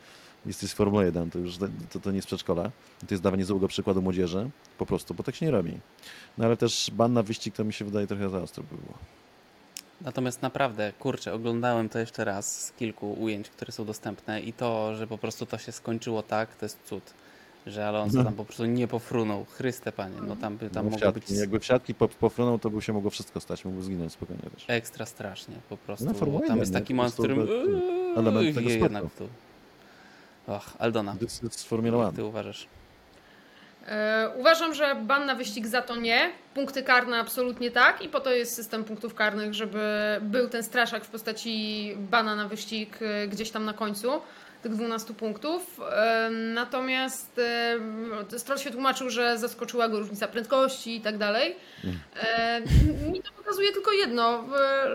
Jesteś z Formuły 1, to już to, to nie jest przedszkola. To jest dawanie złego przykładu młodzieży, po prostu, bo tak się nie robi. No ale też ban na wyścig to mi się wydaje trochę za ostro by było. Natomiast naprawdę, kurczę, oglądałem to jeszcze raz z kilku ujęć, które są dostępne i to, że po prostu to się skończyło tak, to jest cud. Że Alonso No. tam po prostu nie pofrunął. Chryste panie, no tam by tam no, mogło być. Jakby w siatki po- pofrunął, to by się mogło wszystko stać, mógłby zginąć spokojnie też. ekstra strasznie po prostu. No, Formuła tam 1, jest taki moment, w którym element tego Ujej, sportu. jednak dół. Och, Aldona, jak ty uważasz? E, Uważam, że ban na wyścig za to nie, punkty karne absolutnie tak i po to jest system punktów karnych, żeby był ten straszak w postaci bana na wyścig e, gdzieś tam na końcu tych 12 punktów. E, Natomiast Stroll się tłumaczył, że zaskoczyła go różnica prędkości i tak dalej. Mi to pokazuje tylko jedno.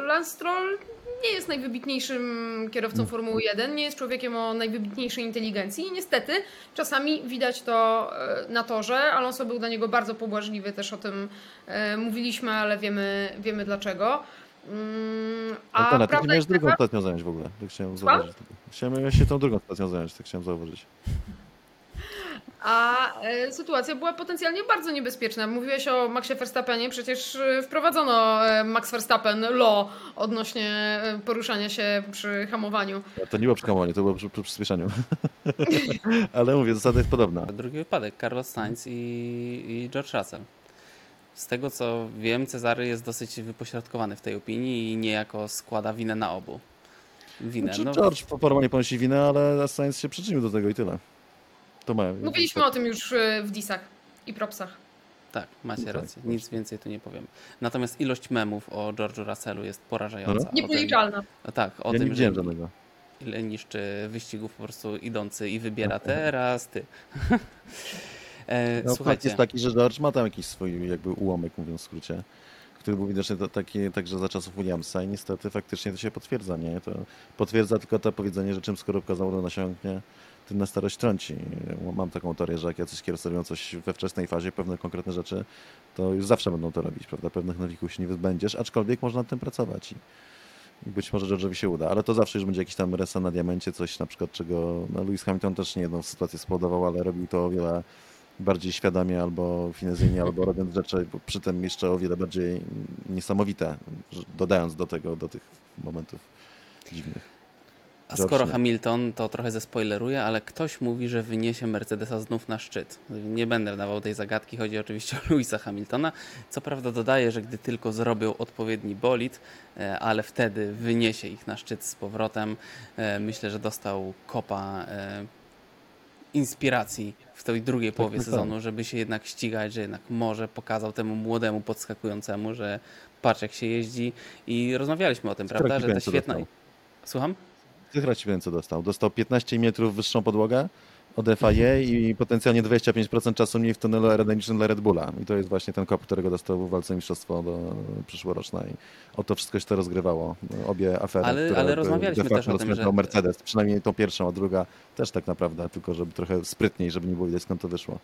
Lance Stroll nie jest najwybitniejszym kierowcą Formuły 1, nie jest człowiekiem o najwybitniejszej inteligencji i niestety czasami widać to e, na torze. Alonso był dla niego bardzo pobłażliwy, też o tym e, mówiliśmy, ale wiemy, wiemy dlaczego. Mm, A Antona, ty miałeś drugą taka, stacją zająć w ogóle. Tak chciałem zauważyć. Chciałem się tą drugą stacją zająć, tak chciałem zauważyć. A e, sytuacja była potencjalnie bardzo niebezpieczna. Mówiłeś o Maxie Verstappenie, przecież e, wprowadzono e, Max Verstappen law odnośnie poruszania się przy hamowaniu. To nie było przekamanie, to było przy, przy przyspieszaniu. Ale mówię, zasada jest podobna. Drugi wypadek, Carlos Sainz i, i George Russell. Z tego co wiem, Cezary jest dosyć wypośrodkowany w tej opinii i niejako składa winę na obu. Winę. Znaczy, No, George formalnie nie ponosi winę, ale Sainz się przyczynił do tego i tyle. To ma. Mówiliśmy o tym już e, w disach i propsach. tak, macie Tak, rację. Nic więcej tu nie powiem. Natomiast ilość memów o George'u Russellu jest porażająca. No. O tym, Niepoliczalna. no tak, o Ja nie tym, że widziałem żadnego. ile niszczy wyścigów po prostu idący i wybiera teraz ty. e, No, fakt słuchajcie, jest taki, że George ma tam jakiś swój jakby ułamek, mówiąc w skrócie, który był widoczny to, taki, także za czasów Williamsa i niestety faktycznie to się potwierdza, nie? To potwierdza tylko to powiedzenie, że czym skorupka zawodu nasiąknie, tym na starość trąci. Mam taką teorię, że jak jacyś kierowcy robią coś we wczesnej fazie, pewne konkretne rzeczy, to już zawsze będą to robić, prawda? Pewnych nawyków się nie wyzbędziesz, aczkolwiek można nad tym pracować i i być może George'owi się uda, ale to zawsze już będzie jakiś tam resa na diamencie, coś na przykład, czego no, Lewis Hamilton też nie jedną sytuację spowodował, ale robił to o wiele bardziej świadomie albo finezyjnie, albo robiąc rzeczy przy tym jeszcze o wiele bardziej niesamowite, dodając do tego, do tych momentów dziwnych. A skoro nie. Hamilton, to trochę zespoileruję, ale ktoś mówi, że wyniesie Mercedesa znów na szczyt. Nie będę dawał tej zagadki, chodzi oczywiście o Louisa Hamiltona. Co prawda dodaję, że gdy tylko zrobią odpowiedni bolid, e, ale wtedy wyniesie ich na szczyt z powrotem. E, Myślę, że dostał kopa e, inspiracji w tej drugiej połowie tak. sezonu, żeby się jednak ścigać, że jednak może pokazał temu młodemu podskakującemu, że patrz jak się jeździ i rozmawialiśmy o tym, prawda, że ta świetna... dostał? Słucham? Tych ci co dostał. Dostał 15 metrów wyższą podłogę od FIA i potencjalnie 25% czasu mniej w tunelu aerodynamicznym dla Red Bulla. I to jest właśnie ten kop, którego dostał w walce mistrzostwo do przyszłorocznej. O to wszystko się to rozgrywało. Obie afery, Ale- które ale rozmawialiśmy też o tym, że- Mercedes. Przynajmniej tą pierwszą, a druga też tak naprawdę, tylko żeby trochę sprytniej, żeby nie było widać skąd to wyszło.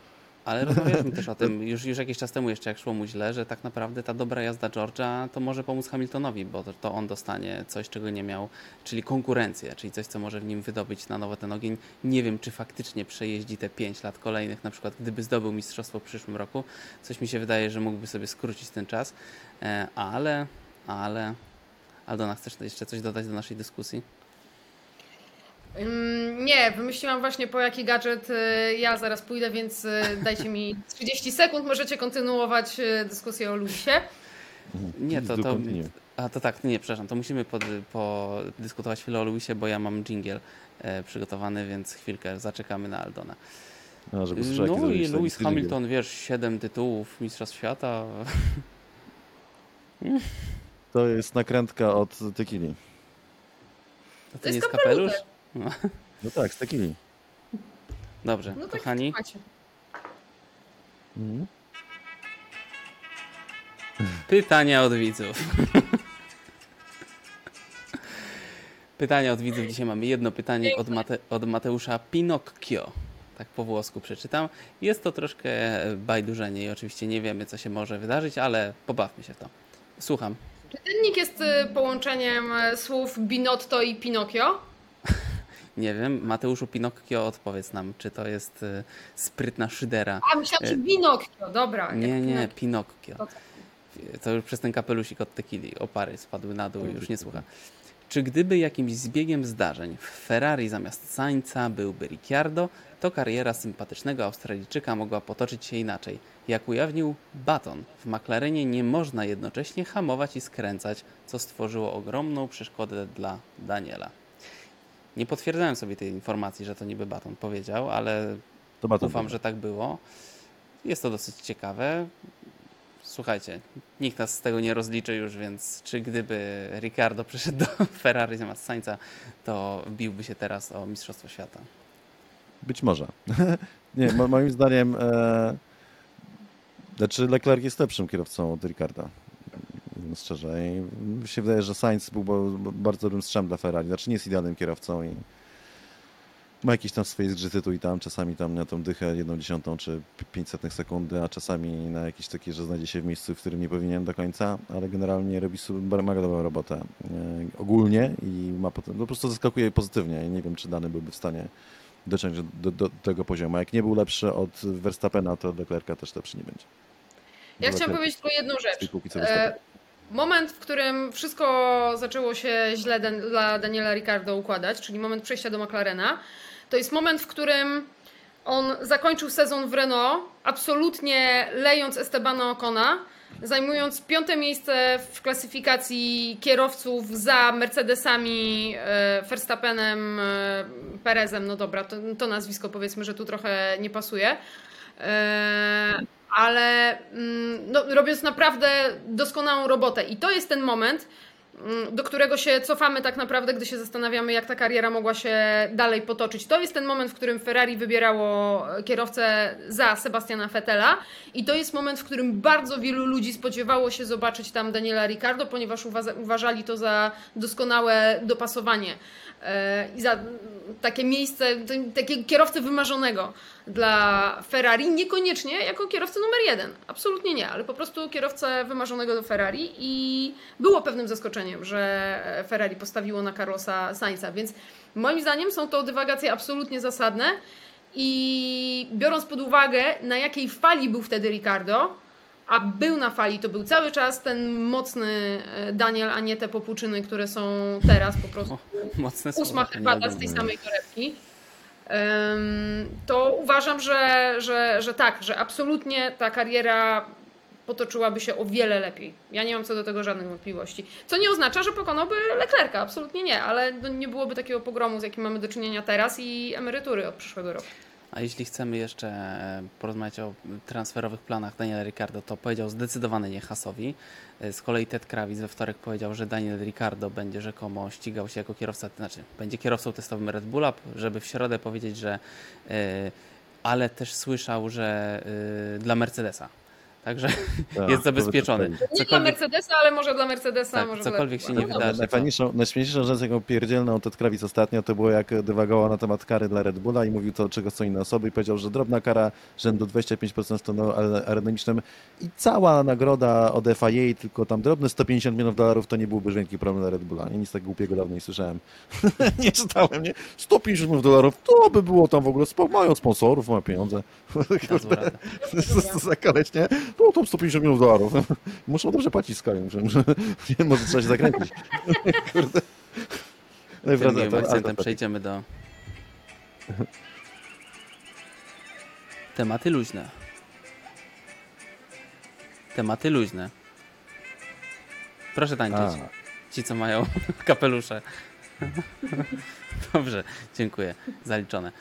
Ale rozmawialiśmy też o tym już, już jakiś czas temu jeszcze, jak szło mu źle, że tak naprawdę ta dobra jazda George'a to może pomóc Hamiltonowi, bo to, to on dostanie coś, czego nie miał, czyli konkurencję, czyli coś, co może w nim wydobyć na nowo ten ogień. Nie wiem, czy faktycznie przejeździ te 5 lat kolejnych, na przykład gdyby zdobył mistrzostwo w przyszłym roku. Coś mi się wydaje, że mógłby sobie skrócić ten czas, e, ale, ale... Aldona, chcesz jeszcze coś dodać do naszej dyskusji? Nie, wymyśliłam właśnie po jaki gadżet y, ja zaraz pójdę, więc y, dajcie mi 30 sekund, możecie kontynuować y, dyskusję o Luisie. Nie, to, to, a to tak, nie, przepraszam, to musimy pod, podyskutować chwilę o Luisie, bo ja mam jingle e, przygotowany, więc chwilkę zaczekamy na Aldona. A, jaki No i zrobić Lewis Hamilton, wiesz, 7 tytułów Mistrzostw Świata. To jest nakrętka od Tequili. To, To nie jest jest kapelusz? kapelusz. No tak, z Tequili. Dobrze, No tak, kochani. macie. Mhm. Pytania od widzów. Pytania od widzów. Dzisiaj mamy jedno pytanie od, Mate, od Mateusza Pinocchio. Tak po włosku przeczytam. Jest to troszkę bajdurzenie i oczywiście nie wiemy, co się może wydarzyć, ale pobawmy się w to. Słucham. Czy ten nick jest y, połączeniem y, słów Binotto i Pinokio? Nie wiem. Mateuszu Pinocchio, odpowiedz nam, czy to jest y, sprytna szydera. A, myślałam, że Binokio, dobra. jak Nie, nie, Pinokio. Pinocchio. To już przez ten kapelusik od tequili opary spadły na dół i już nie słucha. Czy gdyby jakimś zbiegiem zdarzeń w Ferrari zamiast Sainza byłby Ricciardo, to kariera sympatycznego Australijczyka mogła potoczyć się inaczej. Jak ujawnił Baton, w McLarenie nie można jednocześnie hamować i skręcać, co stworzyło ogromną przeszkodę dla Daniela. Nie potwierdzałem sobie tej informacji, że to niby Baton powiedział, ale To Baton Ufam, że tak było. Jest to dosyć ciekawe. Słuchajcie, nikt nas z tego nie rozliczy już, więc czy gdyby Ricardo przyszedł do Ferrari zamiast Sainza, to biłby się teraz o Mistrzostwo Świata. Być może. nie, mo- moim zdaniem e, znaczy Leclerc jest lepszym kierowcą od Ricarda. Szczerze. I mi się wydaje, że Sainz był bardzo dobrym strzem dla Ferrari. Znaczy nie jest idealnym kierowcą i ma jakieś tam swoje zgrzyty tu i tam, czasami tam na tą dychę jedną dziesiątą czy 500 sekundy, a czasami na jakieś takie, że znajdzie się w miejscu, w którym nie powinien do końca, ale generalnie robi super, mega dobrą robotę e, ogólnie i ma potem, po prostu zaskakuje pozytywnie i nie wiem, czy dany byłby w stanie dociąć do, do, do tego poziomu. Jak nie był lepszy od Verstappena, to Leclerca też lepszy nie będzie. Ja chciałam powiedzieć tylko jedną rzecz. Moment, w którym wszystko zaczęło się źle dla Daniela Ricardo układać, czyli moment przejścia do McLarena, to jest moment, w którym on zakończył sezon w Renault, absolutnie lejąc Estebana Ocona, zajmując piąte miejsce w klasyfikacji kierowców za Mercedesami, e, Verstappenem, e, Perezem. No dobra, to, to nazwisko powiedzmy, że tu trochę nie pasuje. E, ale mm, no, robiąc naprawdę doskonałą robotę. I to jest ten moment, mm, do którego się cofamy tak naprawdę, gdy się zastanawiamy, jak ta kariera mogła się dalej potoczyć. To jest ten moment, w którym Ferrari wybierało kierowcę za Sebastiana Vettela i to jest moment, w którym bardzo wielu ludzi spodziewało się zobaczyć tam Daniela Ricardo, ponieważ uwa- uważali to za doskonałe dopasowanie i za takie miejsce, takiego kierowcę wymarzonego dla Ferrari, niekoniecznie jako kierowcę numer jeden, absolutnie nie, ale po prostu kierowcę wymarzonego do Ferrari i było pewnym zaskoczeniem, że Ferrari postawiło na Carlosa Sainza, więc moim zdaniem są to dywagacje absolutnie zasadne i biorąc pod uwagę na jakiej fali był wtedy Ricardo, a był na fali, to był cały czas ten mocny e, Daniel, a nie te popłuczyny, które są teraz po prostu Mocne ósma herbata z tej samej torebki, to uważam, że, że, że tak, że absolutnie ta kariera potoczyłaby się o wiele lepiej. Ja nie mam co do tego żadnych wątpliwości. Co nie oznacza, że pokonałby Leclerca, absolutnie nie, ale no nie byłoby takiego pogromu, z jakim mamy do czynienia teraz i emerytury od przyszłego roku. A jeśli chcemy jeszcze e, porozmawiać o transferowych planach Daniela Ricardo, to powiedział zdecydowanie nie Hasowi. E, Z kolei Ted Kravis we wtorek powiedział, że Daniel Ricardo będzie rzekomo ścigał się jako kierowca, to znaczy będzie kierowcą testowym Red Bulla, żeby w środę powiedzieć, że e, ale też słyszał, że dla Mercedesa. Także Tak, jest zabezpieczony. Nie dla Mercedesa, ale może dla Mercedesa, Tak, może cokolwiek dla się nie wydarzy. Najfajniejszą, najśmieszniejszą rzecz, jaką pierdzielną Ted Kravis ostatnio, to było jak dywagował na temat kary dla Red Bulla i mówił to, czego są inne osoby i powiedział, że drobna kara rzędu 25% w stanu aerodynamicznym i cała nagroda od FIA, tylko tam drobne 150 milionów dolarów, to nie byłby wielki problem dla Red Bulla. Nie, nic tak głupiego dawno nie słyszałem. nie czytałem, nie? 150 milionów dolarów, to by było tam w ogóle, mają sponsorów, mają pieniądze. Co za koleś, nie? No tam 150 milionów dolarów. Muszą dobrze płacić kolei, że, nie, może trzeba się zakręcić. Kurde. No i Tym miłym to, akcentem to- przejdziemy do tematy luźne. Tematy luźne. Proszę tańczyć. A, Ci, co mają kapelusze. Dobrze, dziękuję. Zaliczone.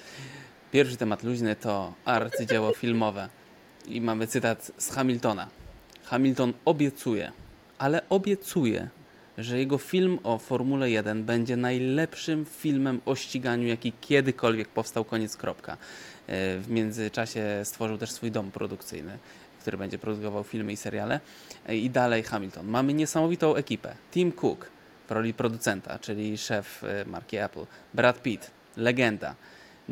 Pierwszy temat luźny to arcydzieło filmowe. I mamy cytat z Hamiltona. Hamilton obiecuje, ale obiecuje, że jego film o Formule 1 będzie najlepszym filmem o ściganiu, jaki kiedykolwiek powstał, koniec kropka. E, W międzyczasie stworzył też swój dom produkcyjny, który będzie produkował filmy i seriale. E, I dalej Hamilton. Mamy niesamowitą ekipę. Tim Cook w roli producenta, czyli szef e, marki Apple. Brad Pitt, legenda.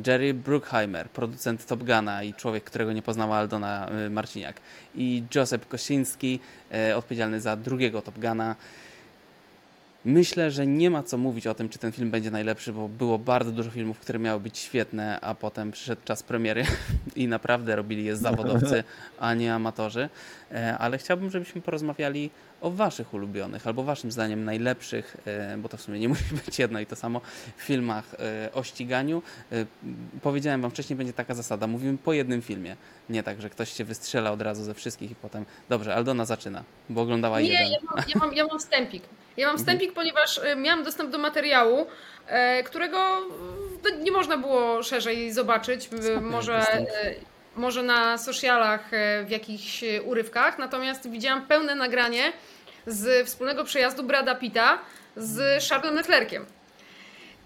Jerry Bruckheimer, producent Top Guna i człowiek, którego nie poznała Aldona y, Marciniak. I Joseph Kosinski, e, odpowiedzialny za drugiego Top Guna. Myślę, że nie ma co mówić o tym, czy ten film będzie najlepszy, bo było bardzo dużo filmów, które miały być świetne, a potem przyszedł czas premiery i naprawdę robili je zawodowcy, a nie amatorzy. E, Ale chciałbym, żebyśmy porozmawiali o waszych ulubionych, albo waszym zdaniem najlepszych, e, bo to w sumie nie musi być jedno i to samo, filmach e, o ściganiu. E, Powiedziałem wam wcześniej, będzie taka zasada, mówimy po jednym filmie. Nie tak, że ktoś się wystrzela od razu ze wszystkich i potem, dobrze, Aldona zaczyna, bo oglądała Nie, jeden. ja mam, ja, mam, ja mam wstępik. Ja mam wstępik, ponieważ miałam dostęp do materiału, którego nie można było szerzej zobaczyć. Może. Może na socialach y, w jakichś y, urywkach. Natomiast widziałam pełne nagranie z wspólnego przejazdu Brada Pitta z Charlesem Leclerciem.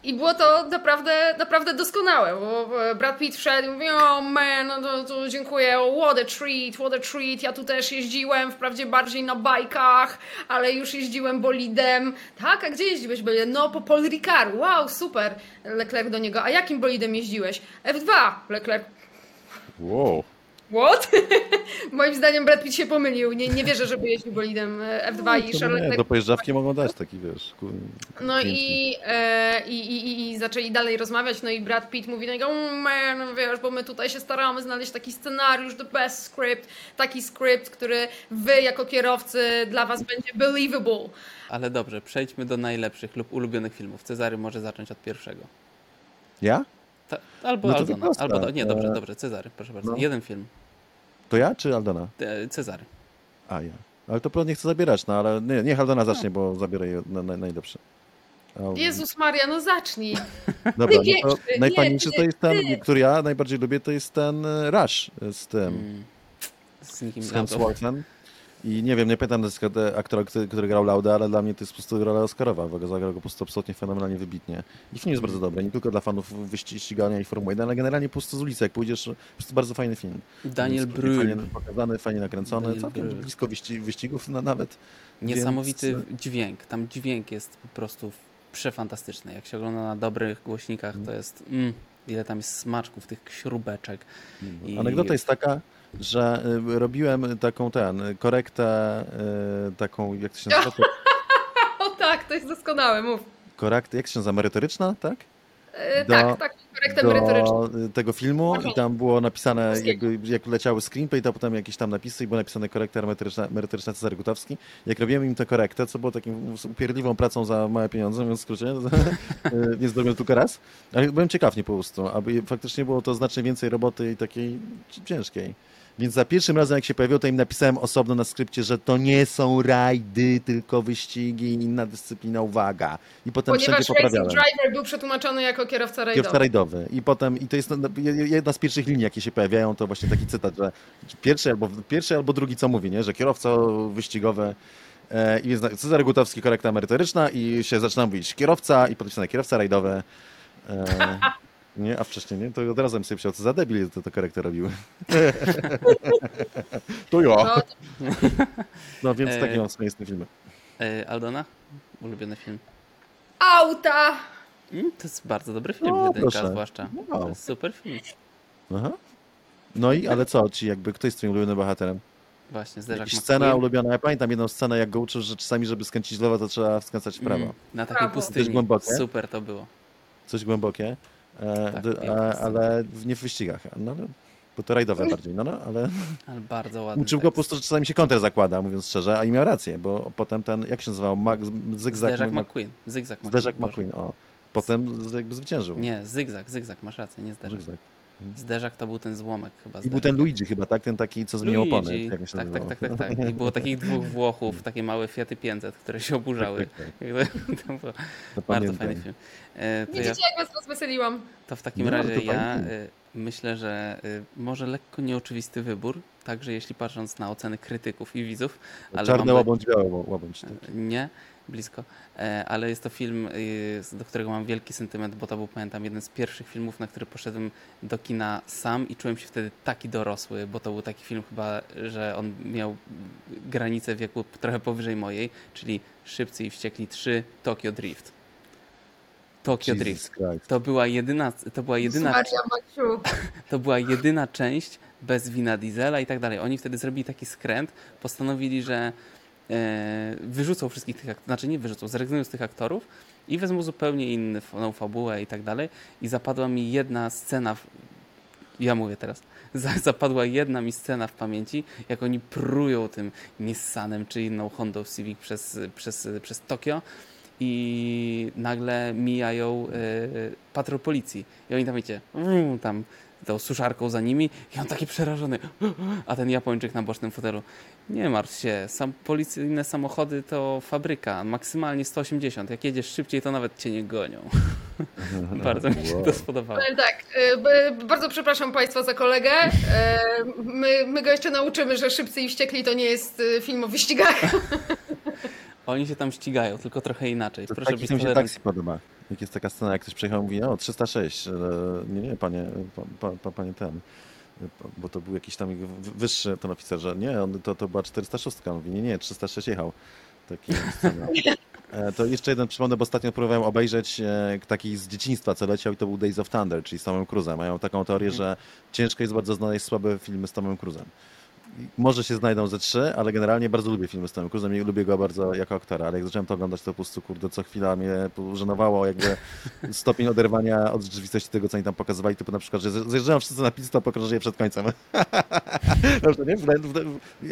I było to naprawdę, naprawdę doskonałe, bo e, Brad Pitt wszedł i mówi, o man, no to, to dziękuję, what a treat, what a treat, ja tu też jeździłem, wprawdzie bardziej na bajkach, ale już jeździłem bolidem. Tak, a gdzie jeździłeś bolidem? No, po Paul Ricard, wow, super. Leclerc do niego, a jakim bolidem jeździłeś? F2, Leclerc, Wow. what? Moim zdaniem Brad Pitt się pomylił, nie, nie wierzę, żeby jeździł bolidem e, F2 i To Charles nie, Leclerc do pojeżdżawki mogą dać taki, wiesz. ku- No i, e, i, i, i, i zaczęli dalej rozmawiać, no i Brad Pitt mówi do niego, "Mm, man, no wiesz, bo my tutaj się staramy znaleźć taki scenariusz, the best script, taki skrypt, który wy jako kierowcy dla was będzie believable. Ale dobrze, przejdźmy do najlepszych lub ulubionych filmów. Cezary może zacząć od pierwszego. Ja? Ta, albo No Aldona. proste. Albo nie, dobrze, E, dobrze, Cezary, proszę bardzo. no. Jeden film. To ja czy Aldona? E, Cezary. A, ja. Ale to Pro nie chcę zabierać, no ale nie, niech Aldona zacznie, bo zabiorę je na, na, najlepsze. Jezus Maria, no zacznij. Dobra, ty no to najfajniejszy nie, to jest ten, ty. który ja najbardziej lubię, to jest ten e, Rush z tym, Mm. Z nikim z Hemsworthem. I nie wiem, nie pamiętam e, aktora, który, który grał Lauda, ale dla mnie to jest po prostu rola Oscarowa, bo zagrał go po prostu absolutnie fenomenalnie wybitnie. I film jest bardzo dobry, nie tylko dla fanów wyści- ścigania i Formuły 1, ale generalnie po prostu z ulicy, jak pójdziesz, po prostu bardzo fajny film. Daniel Brühl. Fajnie pokazany, fajnie nakręcony, Daniel całkiem Brühl. blisko wyści wyścigów no, nawet. Niesamowity Więc- dźwięk. Tam dźwięk jest po prostu przefantastyczny. Jak się ogląda na dobrych głośnikach, to jest. Mm, ile tam jest smaczków, tych śrubeczek. I- Anegdota jest taka, że y, robiłem taką ten, korektę y, taką, jak to się nazywa? O tak, to jest doskonałe, mów. Korektę, jak się nazywa, merytoryczna, tak? E, Do- tak, tak, merytoryczną. do y, tego filmu i tam było napisane, jakby, jak leciały screenplay, to potem jakieś tam napisy i było napisane korekta merytoryczna, merytoryczna Cezary Gutowski. Jak robiłem im tę korektę, co było takim upierdliwą pracą za małe pieniądze, mówiąc w skrócie, więc zrobiłem tylko raz, ale byłem ciekaw nie po prostu, aby faktycznie było to znacznie więcej roboty i takiej ciężkiej. Więc za pierwszym razem, jak się pojawiło, to im napisałem osobno na skrypcie, że to nie są rajdy, tylko wyścigi i inna dyscyplina, uwaga. I potem Ponieważ wszędzie poprawiałem. Driver był przetłumaczony jako kierowca rajdowy. Kierowca rajdowy. I potem, i to jest no, jedna z pierwszych linii, jakie się pojawiają, to właśnie taki cytat, że pierwszy albo, pierwszy albo drugi co mówi, nie? że kierowca wyścigowy e, i jest Cezary Gutowski, korekta merytoryczna i się zaczyna mówić kierowca i podpisane kierowca rajdowy. Nie, a wcześniej nie, to od razu bym sobie myślał, co za debil to, to korektę robiły. to ja. No, No więc E, takie mam swoje filmem. E, Aldona? Ulubiony film. auta! Mm, to jest bardzo dobry film, No, jedynka proszę. zwłaszcza. Wow. To jest super film. Aha. No i, ale co, ci jakby, kto jest twoim ulubionym bohaterem? Właśnie, Zderzak Jakaś McQueen. scena ulubiona. Ja pamiętam jedną scenę, jak go uczył, że czasami, żeby skręcić w lewo, to trzeba skręcać w prawo. Mm, na takiej Prawo. pustyni. Też głębokie? Super to było. Coś głębokie. E, Tak, d- piękna a, scena. ale nie w wyścigach. No, no, bo to rajdowe bardziej, no, no ale Ale bardzo ładny uczył go po prostu, że czasami się konter zakłada, mówiąc szczerze, a i miał rację, bo potem ten, jak się nazywał, Mag, Zygzak Zderzak Mc- McQueen. Zygzak McQueen. Zderzak. McQueen, o. Potem jakby zwyciężył. Nie, zygzak, zygzak, masz rację, nie zderzak. Zygzak. Zderzak to był ten złomek chyba. I był ten Luigi chyba, tak? Ten taki, co zmienił opony. Jak Tak, tak, tak, tak, tak. I było takich dwóch Włochów, takie małe Fiaty 500, które się oburzały. Tak, tak, To było To bardzo pamiętam. fajny film. E, To, ja, Widzicie, jak was rozweseliłam. to w takim No, razie to ja e, myślę, że e, może lekko nieoczywisty wybór, także jeśli patrząc na oceny krytyków i widzów, ale Czarne mam, łabądź, białe łabądź. Tak. nie, blisko, E, ale jest to film, y, do którego mam wielki sentyment, bo to był, pamiętam, jeden z pierwszych filmów, na który poszedłem do kina sam i czułem się wtedy taki dorosły, bo to był taki film chyba, że on miał granicę wieku trochę powyżej mojej, czyli Szybcy i Wściekli 3 Tokyo Drift. Tokyo Jesus Drift. Christ. To była jedyna, to była jedyna to była jedyna część bez wina Diesela i tak dalej. Oni wtedy zrobili taki skręt, postanowili, że e, wyrzucą wszystkich tych znaczy nie wyrzucą, zrezygnują z tych aktorów i wezmą zupełnie inną fabułę i tak dalej. I zapadła mi jedna scena, ja mówię teraz, za- zapadła jedna mi scena w pamięci, jak oni prują tym Nissanem czy inną Hondą Civic przez, przez, przez Tokio i nagle mijają e, patrol policji. I oni tam, wiecie, tam tą suszarką za nimi i on taki przerażony. A ten Japończyk na bocznym fotelu. Nie martw się, sam, policyjne samochody to fabryka, maksymalnie 180. Jak jedziesz szybciej, to nawet cię nie gonią. Bardzo mi się Wow. to spodobało. Tak, y, bardzo przepraszam Państwa za kolegę. E, My, my go jeszcze nauczymy, że Szybcy i Wściekli to nie jest y, film o wyścigach. Oni się tam ścigają, tylko trochę inaczej. To Proszę taki być film się taksi podoba. Jak jest taka scena, jak ktoś przyjechał i mówi, o 306, e, nie, nie, panie, pa, pa, pa, panie ten, bo to był jakiś tam wyższy ten oficer, że nie, on, to, to była 406, on mówi, nie, nie, 306 jechał. Taki scena. E, To jeszcze jeden przypomnę, bo ostatnio próbowałem obejrzeć e, taki z dzieciństwa, co leciał i to był Days of Thunder, czyli z Tomem Cruzem. Mają taką teorię, że ciężko jest bardzo znaleźć słabe filmy z Tomem Cruzem. Może się znajdą ze trzy, ale generalnie bardzo lubię filmy z Tomem Cruzem i lubię go bardzo jako aktora, ale jak zacząłem to oglądać, to po prostu, kurde, co chwila mnie żenowało jakby stopień oderwania od rzeczywistości tego, co oni tam pokazywali, typu na przykład, że zjeżdżają wszyscy na pit stop, okrążenie przed końcem. Dobrze, nie?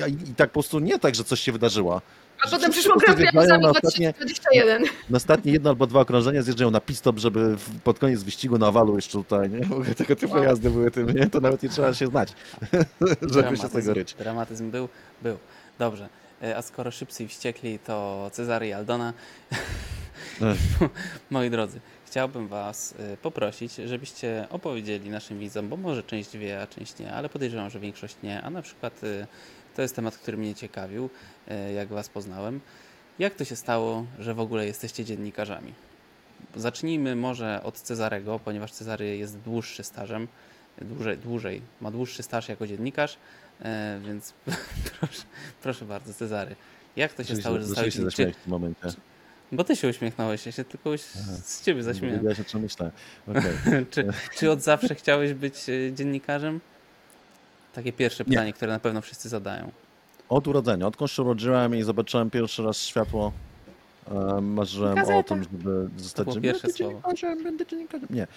I tak po prostu nie tak, że coś się wydarzyło. A potem przyszło Grand Prix na ostatnie, 2021. na ostatnie jedno albo dwa okrążenia zjeżdżają na pit stop, żeby pod koniec wyścigu na walu jeszcze tutaj, nie? Tego typu Wow. jazdy były tym, nie? To nawet nie trzeba się znać, żeby się z tego ryć. Dramatyzm był? Był. Dobrze. E, A skoro szybcy i wściekli, to Cezary i Aldona. Moi drodzy, chciałbym Was e, poprosić, żebyście opowiedzieli naszym widzom, bo może część wie, a część nie, ale podejrzewam, że większość nie. A na przykład e, to jest temat, który mnie ciekawił, e, jak Was poznałem. Jak to się stało, że w ogóle jesteście dziennikarzami? Zacznijmy może od Cezarego, ponieważ Cezary jest dłuższy stażem, dłużej, dłużej ma dłuższy staż jako dziennikarz, e, więc proszę, proszę bardzo, Cezary. Jak to się stało, że zostałeś zaśmiałeś w tym momencie. Bo ty się uśmiechnąłeś, ja się tylko z ciebie zaśmiałem. Wiedziałeś o czym myślę. Okej. czy, czy od zawsze chciałeś być e, dziennikarzem? Takie pierwsze Nie. pytanie, które na pewno wszyscy zadają. Od urodzenia, odkąd się urodziłem i zobaczyłem pierwszy raz światło, e, marzyłem o Gazeta. tym, żeby zostać było żeby pierwsze będę słowo. dziennikarzem, będę dziennikarzem. Nie,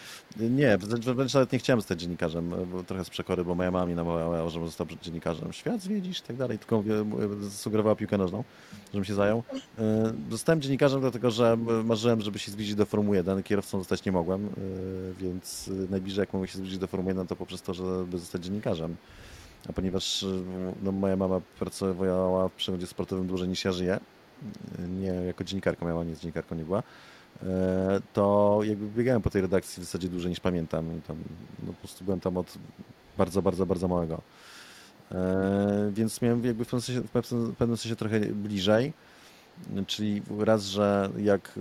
nie, wręcz nawet nie chciałem zostać dziennikarzem, e, bo trochę z przekory, bo moja mama mi namawiała, żebym został dziennikarzem. Świat zwiedzisz i tak dalej, tylko sugerowała piłkę nożną, żebym się zajął. E, Zostałem dziennikarzem dlatego, że marzyłem, żeby się zbliżyć do Formuły 1. Kierowcą zostać nie mogłem, e, więc najbliżej jak mogłem się zbliżyć do Formuły 1 to poprzez to, żeby zostać dziennikarzem. A ponieważ y, no, moja mama pracowała w przewodzie sportowym dłużej niż ja żyję, nie jako dziennikarka, moja mama nie dziennikarką, nie była, y, to jakby biegałem po tej redakcji w zasadzie dłużej niż pamiętam. Tam, no, po prostu byłem tam od bardzo, bardzo, bardzo małego. Y, Więc miałem jakby w pewnym sensie, w pewnym sensie trochę bliżej. Czyli raz, że jak y,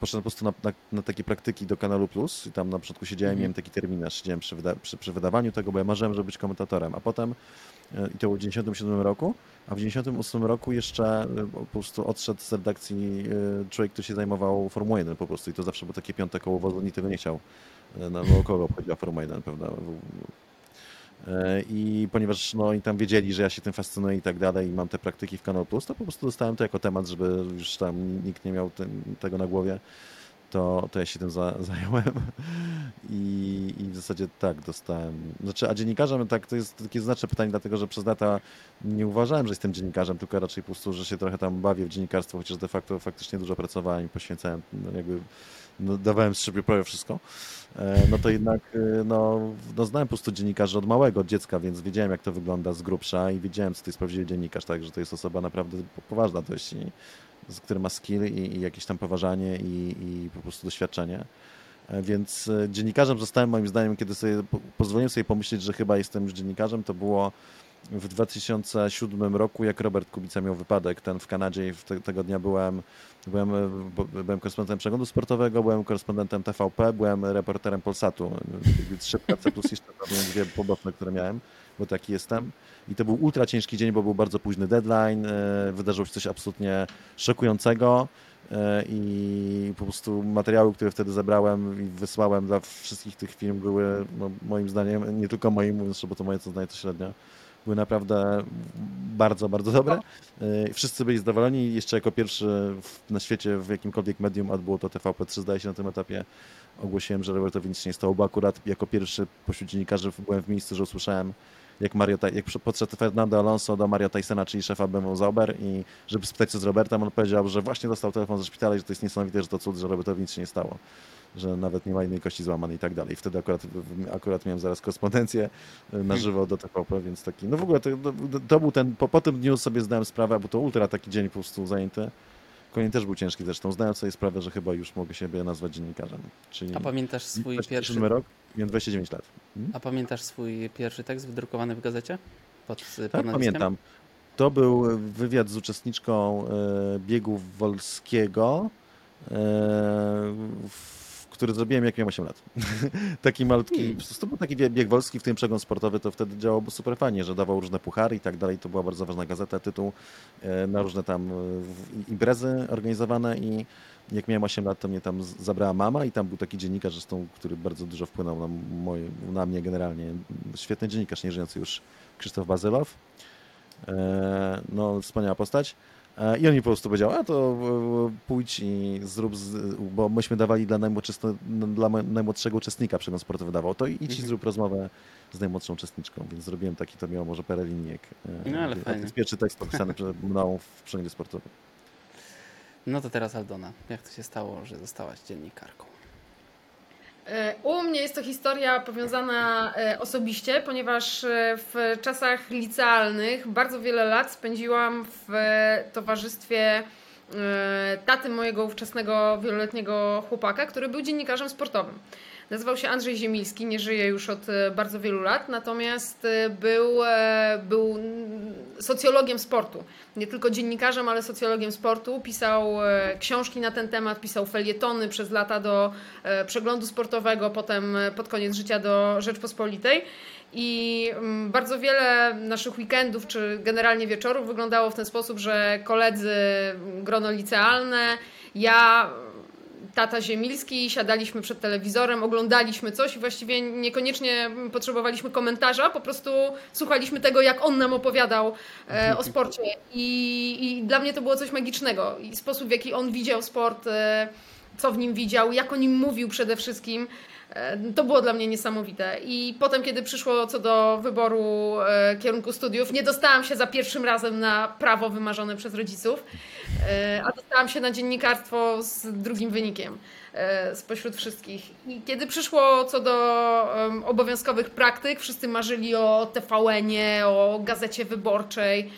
poszedłem po prostu na, na, na takie praktyki do Kanalu Plus i tam na początku siedziałem, Mhm. miałem taki terminarz, siedziałem przy, wyda przy, przy wydawaniu tego, bo ja marzyłem, żeby być komentatorem, a potem y, i to było w 97 roku, a w 98 roku jeszcze y, po prostu odszedł z redakcji człowiek, który się zajmował Formułą 1 po prostu i to zawsze było takie piąte koło wozu, nikt tego nie chciał. No kogo obchodziła Formuła 1, prawda? E, I ponieważ no, oni tam wiedzieli, że ja się tym fascynuję i tak dalej, i mam te praktyki w Kanal Plus, to po prostu dostałem to jako temat, żeby już tam nikt nie miał tego na głowie, to, to ja się tym za, zająłem. I, I w zasadzie tak dostałem. Znaczy, a dziennikarzem tak to jest takie znaczne pytanie, dlatego że przez lata nie uważałem, że jestem dziennikarzem, tylko raczej po prostu, że się trochę tam bawię w dziennikarstwo, chociaż de facto faktycznie dużo pracowałem i poświęcałem no, jakby no, dawałem z siebie prawie wszystko, e, no to jednak e, no, no, znałem po prostu dziennikarzy od małego, od dziecka, więc wiedziałem jak to wygląda z grubsza i wiedziałem co to jest prawdziwy dziennikarz, tak, że to jest osoba naprawdę poważna dość, i, z, który ma skill i, i jakieś tam poważanie i, i po prostu doświadczenie. E, Więc dziennikarzem zostałem moim zdaniem, kiedy sobie po- pozwoliłem sobie pomyśleć, że chyba jestem już dziennikarzem, to było w 2007 roku, jak Robert Kubica miał wypadek ten w Kanadzie i te, tego dnia byłem, byłem, e, byłem korespondentem przeglądu sportowego, byłem korespondentem TVP, byłem reporterem Polsatu. Szybka C plus jeszcze dwie poboczne, które miałem, bo taki jestem. I to był ultra ciężki dzień, bo był bardzo późny deadline, e, wydarzyło się coś absolutnie szokującego e, i po prostu materiały, które wtedy zebrałem i wysłałem dla wszystkich tych firm były no, moim zdaniem, nie tylko moim, bo to moje co znaje to średnio, były naprawdę bardzo, bardzo dobre. E, Wszyscy byli zadowoleni jeszcze jako pierwszy na świecie w jakimkolwiek medium, a było to TVP3 zdaje się na tym etapie, ogłosiłem, że Robertowi nic się nie stało, bo akurat jako pierwszy pośród dziennikarzy byłem w miejscu, że usłyszałem jak, Mario, jak podszedł Fernando Alonso do Mario Tysona, czyli szefa BMW Zauber i żeby spytać co z Robertem, on powiedział, że właśnie dostał telefon ze szpitala i że to jest niesamowite, że to cud, że Robertowi nic się nie stało że nawet nie ma innej kości złamanej i tak dalej. Wtedy akurat, akurat miałem zaraz korespondencję y, na żywo do TVP, więc taki, no w ogóle to, to, był ten, po, po tym dniu sobie zdałem sprawę, bo to ultra taki dzień po prostu zajęty. Kolejny też był ciężki zresztą. Zdałem sobie sprawę, że chyba już mogę siebie nazwać dziennikarzem. Czyli A pamiętasz swój 27 pierwszy, rok, miałem 29 lat. Hmm? a pamiętasz swój pierwszy tekst wydrukowany w gazecie? Pod, pod Tak, pamiętam. To był wywiad z uczestniczką e, biegu wolskiego, e, w, który zrobiłem jak miałem 8 lat. taki malutki, to był taki bieg wolski, w tym przegląd sportowy, to wtedy działało super fajnie, że dawał różne puchary i tak dalej. To była bardzo ważna gazeta, tytuł e, na różne tam e, imprezy organizowane i jak miałem 8 lat, to mnie tam zabrała mama i tam był taki dziennikarz zresztą, który bardzo dużo wpłynął na, moje, na mnie generalnie. Świetny dziennikarz, nieżyjący już Krzysztof Bazylow. E, No, wspaniała postać. E, I on mi po prostu powiedział, a to e, pójdź i zrób, z, bo myśmy dawali dla, najmłodszego, dla najmłodszego uczestnika przegląd sportowy dawał, to idź i Mhm. zrób rozmowę z najmłodszą uczestniczką, więc zrobiłem taki, to miało może parę linijek. E, No, ale a To fajnie. jest pierwszy tekst podpisany przez mną w przeglądzie sportowym. No to teraz Aldona. Jak to się stało, że zostałaś dziennikarką? E, U mnie jest to historia powiązana e, osobiście, ponieważ e, w czasach licealnych bardzo wiele lat spędziłam w towarzystwie taty mojego ówczesnego wieloletniego chłopaka, który był dziennikarzem sportowym. Nazywał się Andrzej Ziemilski, nie żyje już od e, bardzo wielu lat, natomiast e, był, e, był socjologiem sportu. Nie tylko dziennikarzem, ale socjologiem sportu. Pisał książki na ten temat, pisał felietony przez lata do przeglądu sportowego, potem pod koniec życia do Rzeczpospolitej. I mm, bardzo wiele naszych weekendów, czy generalnie wieczorów wyglądało w ten sposób, że koledzy, mm, grono licealne, ja, tata Ziemilski, siadaliśmy przed telewizorem, oglądaliśmy coś i właściwie niekoniecznie potrzebowaliśmy komentarza, po prostu słuchaliśmy tego, jak on nam opowiadał e, o sporcie. I, I dla mnie to było coś magicznego. I sposób, w jaki on widział sport, e, co w nim widział, jak o nim mówił przede wszystkim. E, To było dla mnie niesamowite. I potem, kiedy przyszło co do wyboru e, kierunku studiów, nie dostałam się za pierwszym razem na prawo wymarzone przez rodziców, e, a dostałam się na dziennikarstwo z drugim wynikiem spośród wszystkich. I kiedy przyszło co do obowiązkowych praktyk, wszyscy marzyli o TVN-ie, o gazecie wyborczej.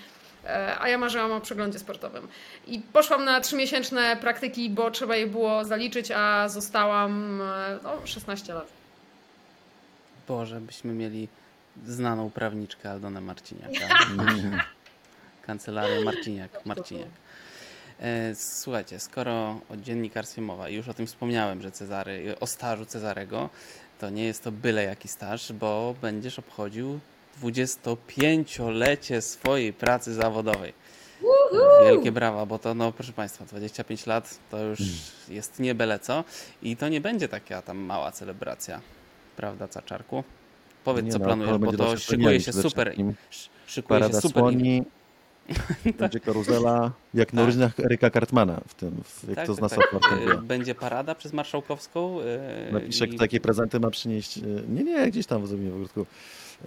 E, A ja marzyłam o przeglądzie sportowym. I poszłam na trzymiesięczne praktyki, bo trzeba je było zaliczyć, a zostałam e, no, 16 lat. Boże, byśmy mieli znaną prawniczkę Aldonę Marciniaka. Kancelarię Marciniak. Marciniak. E, Słuchajcie, skoro o dziennikarstwie mowa i już o tym wspomniałem, że Cezary, o stażu Cezarego, to nie jest to byle jaki staż, bo będziesz obchodził 25-lecie swojej pracy zawodowej. Wielkie brawa, bo to, no proszę Państwa, 25 lat to już jest nie byle co i to nie będzie taka tam mała celebracja, prawda, Caczarku? Powiedz, Nie co no, planujesz, to bo będzie to szykuje się przede super, wszystkim. szykuje się Parada super słoni, będzie karuzela, jak na Tak. rodzinach Eryka Kartmana w tym, w, jak Tak, to tak, z tak. NASA Y, Będzie parada przez Marszałkowską. y, Napiszę, i- takie prezenty ma przynieść. E, Nie, nie, gdzieś tam zrobimy w ogródku.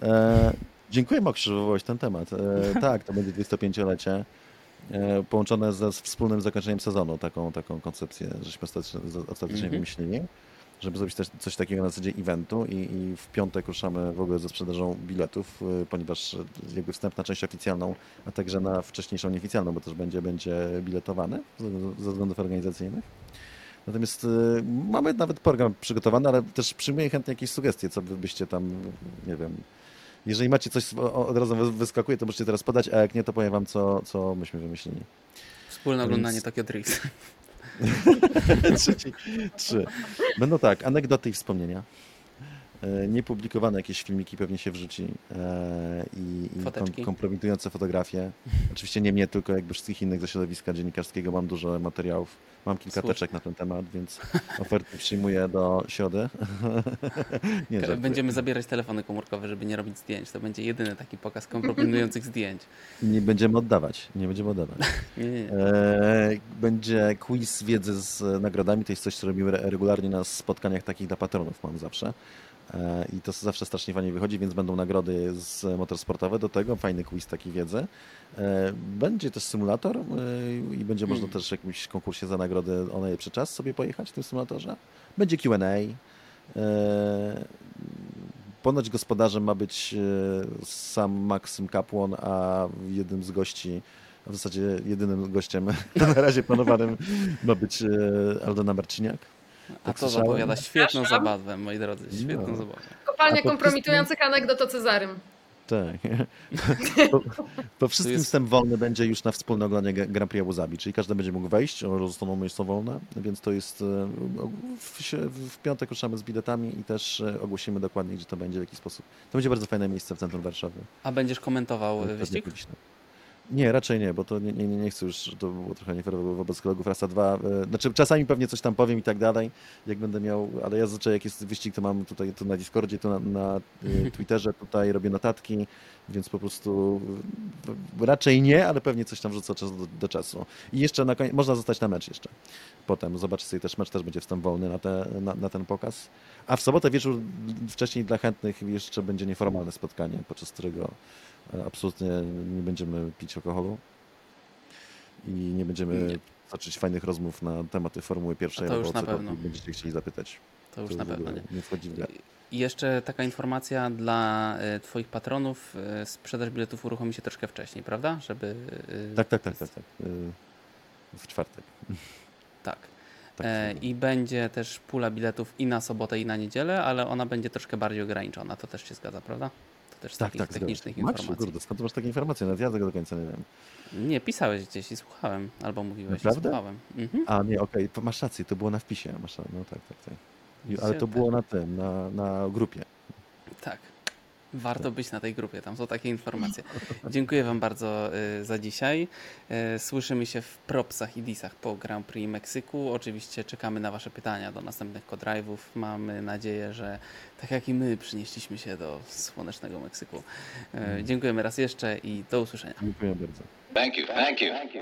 E, dziękuję, Mokrzu, że wywołałeś ten temat. E, tak, to będzie 25-lecie. e, połączone ze wspólnym zakończeniem sezonu, taką, taką koncepcję, żeśmy ostatecznie, ostatecznie Mhm. wymyślili, żeby zrobić też coś takiego na zasadzie eventu i, i w piątek ruszamy w ogóle ze sprzedażą biletów, y, ponieważ jakby wstęp na część oficjalną, a także na wcześniejszą nieoficjalną, bo też będzie, będzie biletowany ze, względów organizacyjnych. Natomiast y, mamy nawet program przygotowany, ale też przyjmuję chętnie jakieś sugestie, co byście tam, nie wiem, jeżeli macie coś od razu wy- wyskakuje, to możecie teraz podać, a jak nie, to powiem wam, co, co myśmy wymyślili. Wspólne Więc- oglądanie Tokyo Drift. Trzeci, trzy. Będą tak, anegdoty i wspomnienia. E, Niepublikowane jakieś filmiki pewnie się wrzuci e, i, i kompromitujące fotografie. Oczywiście nie mnie, tylko jakby wszystkich innych ze środowiska dziennikarskiego. Mam dużo materiałów. Mam kilka Słusznie. teczek na ten temat, więc oferty przyjmuję do środy. nie, żartuję. Będziemy zabierać telefony komórkowe, żeby nie robić zdjęć. To będzie jedyny taki pokaz kompromitujących zdjęć. nie będziemy oddawać. Nie będziemy oddawać. Nie, nie, nie. E, Będzie quiz wiedzy z nagrodami. To jest coś, co robimy re- regularnie na spotkaniach takich dla patronów mam zawsze. E, I to zawsze strasznie fajnie wychodzi, więc będą nagrody z motorsportowe do tego, fajny quiz takiej wiedzy. E, Będzie też symulator e, i będzie można Hmm. też w jakimś konkursie za nagrodę o najlepszy czas sobie pojechać w tym symulatorze. Będzie Q&A. Ponoć gospodarzem ma być sam Maksym Kapłon, a jednym z gości, w zasadzie jedynym gościem na razie planowanym ma być Aldona Marczyniak. A tak to zapowiada świetną Przepraszam. zabawę, moi drodzy. Świetną No. zabawę. Kopalnia A po kompromitujących anegdot o Cezarym. Tak. Po, po wszystkim jest- wstęp wolny będzie już na wspólne oglądanie Gra- Grand Prix Abu Zabi, czyli każdy będzie mógł wejść, o, zostaną miejsca wolne, więc to jest e, w, się- w piątek ruszamy z biletami i też e, ogłosimy dokładnie, gdzie to będzie, w jaki sposób. To będzie bardzo fajne miejsce w centrum Warszawy. A będziesz komentował Pewnie wyścig? publiczne. Nie, raczej nie, bo to nie, nie, nie chcę już, to było trochę nie fair wobec kolegów Rasa 2. e, Znaczy czasami pewnie coś tam powiem i tak dalej, jak będę miał, ale ja zazwyczaj jak jest wyścig, to mam tutaj tu na Discordzie, tu na, na e, Twitterze, tutaj robię notatki, więc po prostu e, raczej nie, ale pewnie coś tam wrzucę do, do czasu. I jeszcze na koniec, można zostać na mecz jeszcze. Potem zobaczyć sobie też mecz, też będzie wstęp wolny na, te, na, na ten pokaz. A w sobotę wieczór wcześniej dla chętnych jeszcze będzie nieformalne spotkanie, podczas którego absolutnie nie będziemy pić alkoholu i nie będziemy Nie. toczyć fajnych rozmów na tematy Formuły Pierwszej to już na pewno. będziecie chcieli zapytać. To już To na pewno nie. nie wchodzi w grę. I jeszcze taka informacja dla e, Twoich patronów. e, Sprzedaż biletów uruchomi się troszkę wcześniej, prawda? Żeby. e, Tak, tak, tak, tak. tak. Y, W czwartek. tak. Tak, E, I będzie też pula biletów i na sobotę, i na niedzielę, ale ona będzie troszkę bardziej ograniczona. To też się zgadza, prawda? Też z tak, takich tak, zgadza technicznych. Maciu, informacji. kurde, skąd ty masz takie informacje? Nawet ja tego do końca nie wiem. Nie, pisałeś gdzieś i słuchałem, albo mówiłeś Naprawdę? i słuchałem. Mhm. A nie, okej, to masz rację, to było na wpisie. Masz, no tak, tak, tak. Ale to Widzicie? było na tym, na, na grupie. Warto być na tej grupie, tam są takie informacje. Dziękuję Wam bardzo y, za dzisiaj. Y, Słyszymy się w propsach i disach po Grand Prix Meksyku. Oczywiście czekamy na Wasze pytania do następnych co-drive'ów. Mamy nadzieję, że tak jak i my przynieśliśmy się do słonecznego Meksyku. Y, Dziękujemy raz jeszcze i do usłyszenia. Dziękuję bardzo. Thank you. Thank you. Thank you.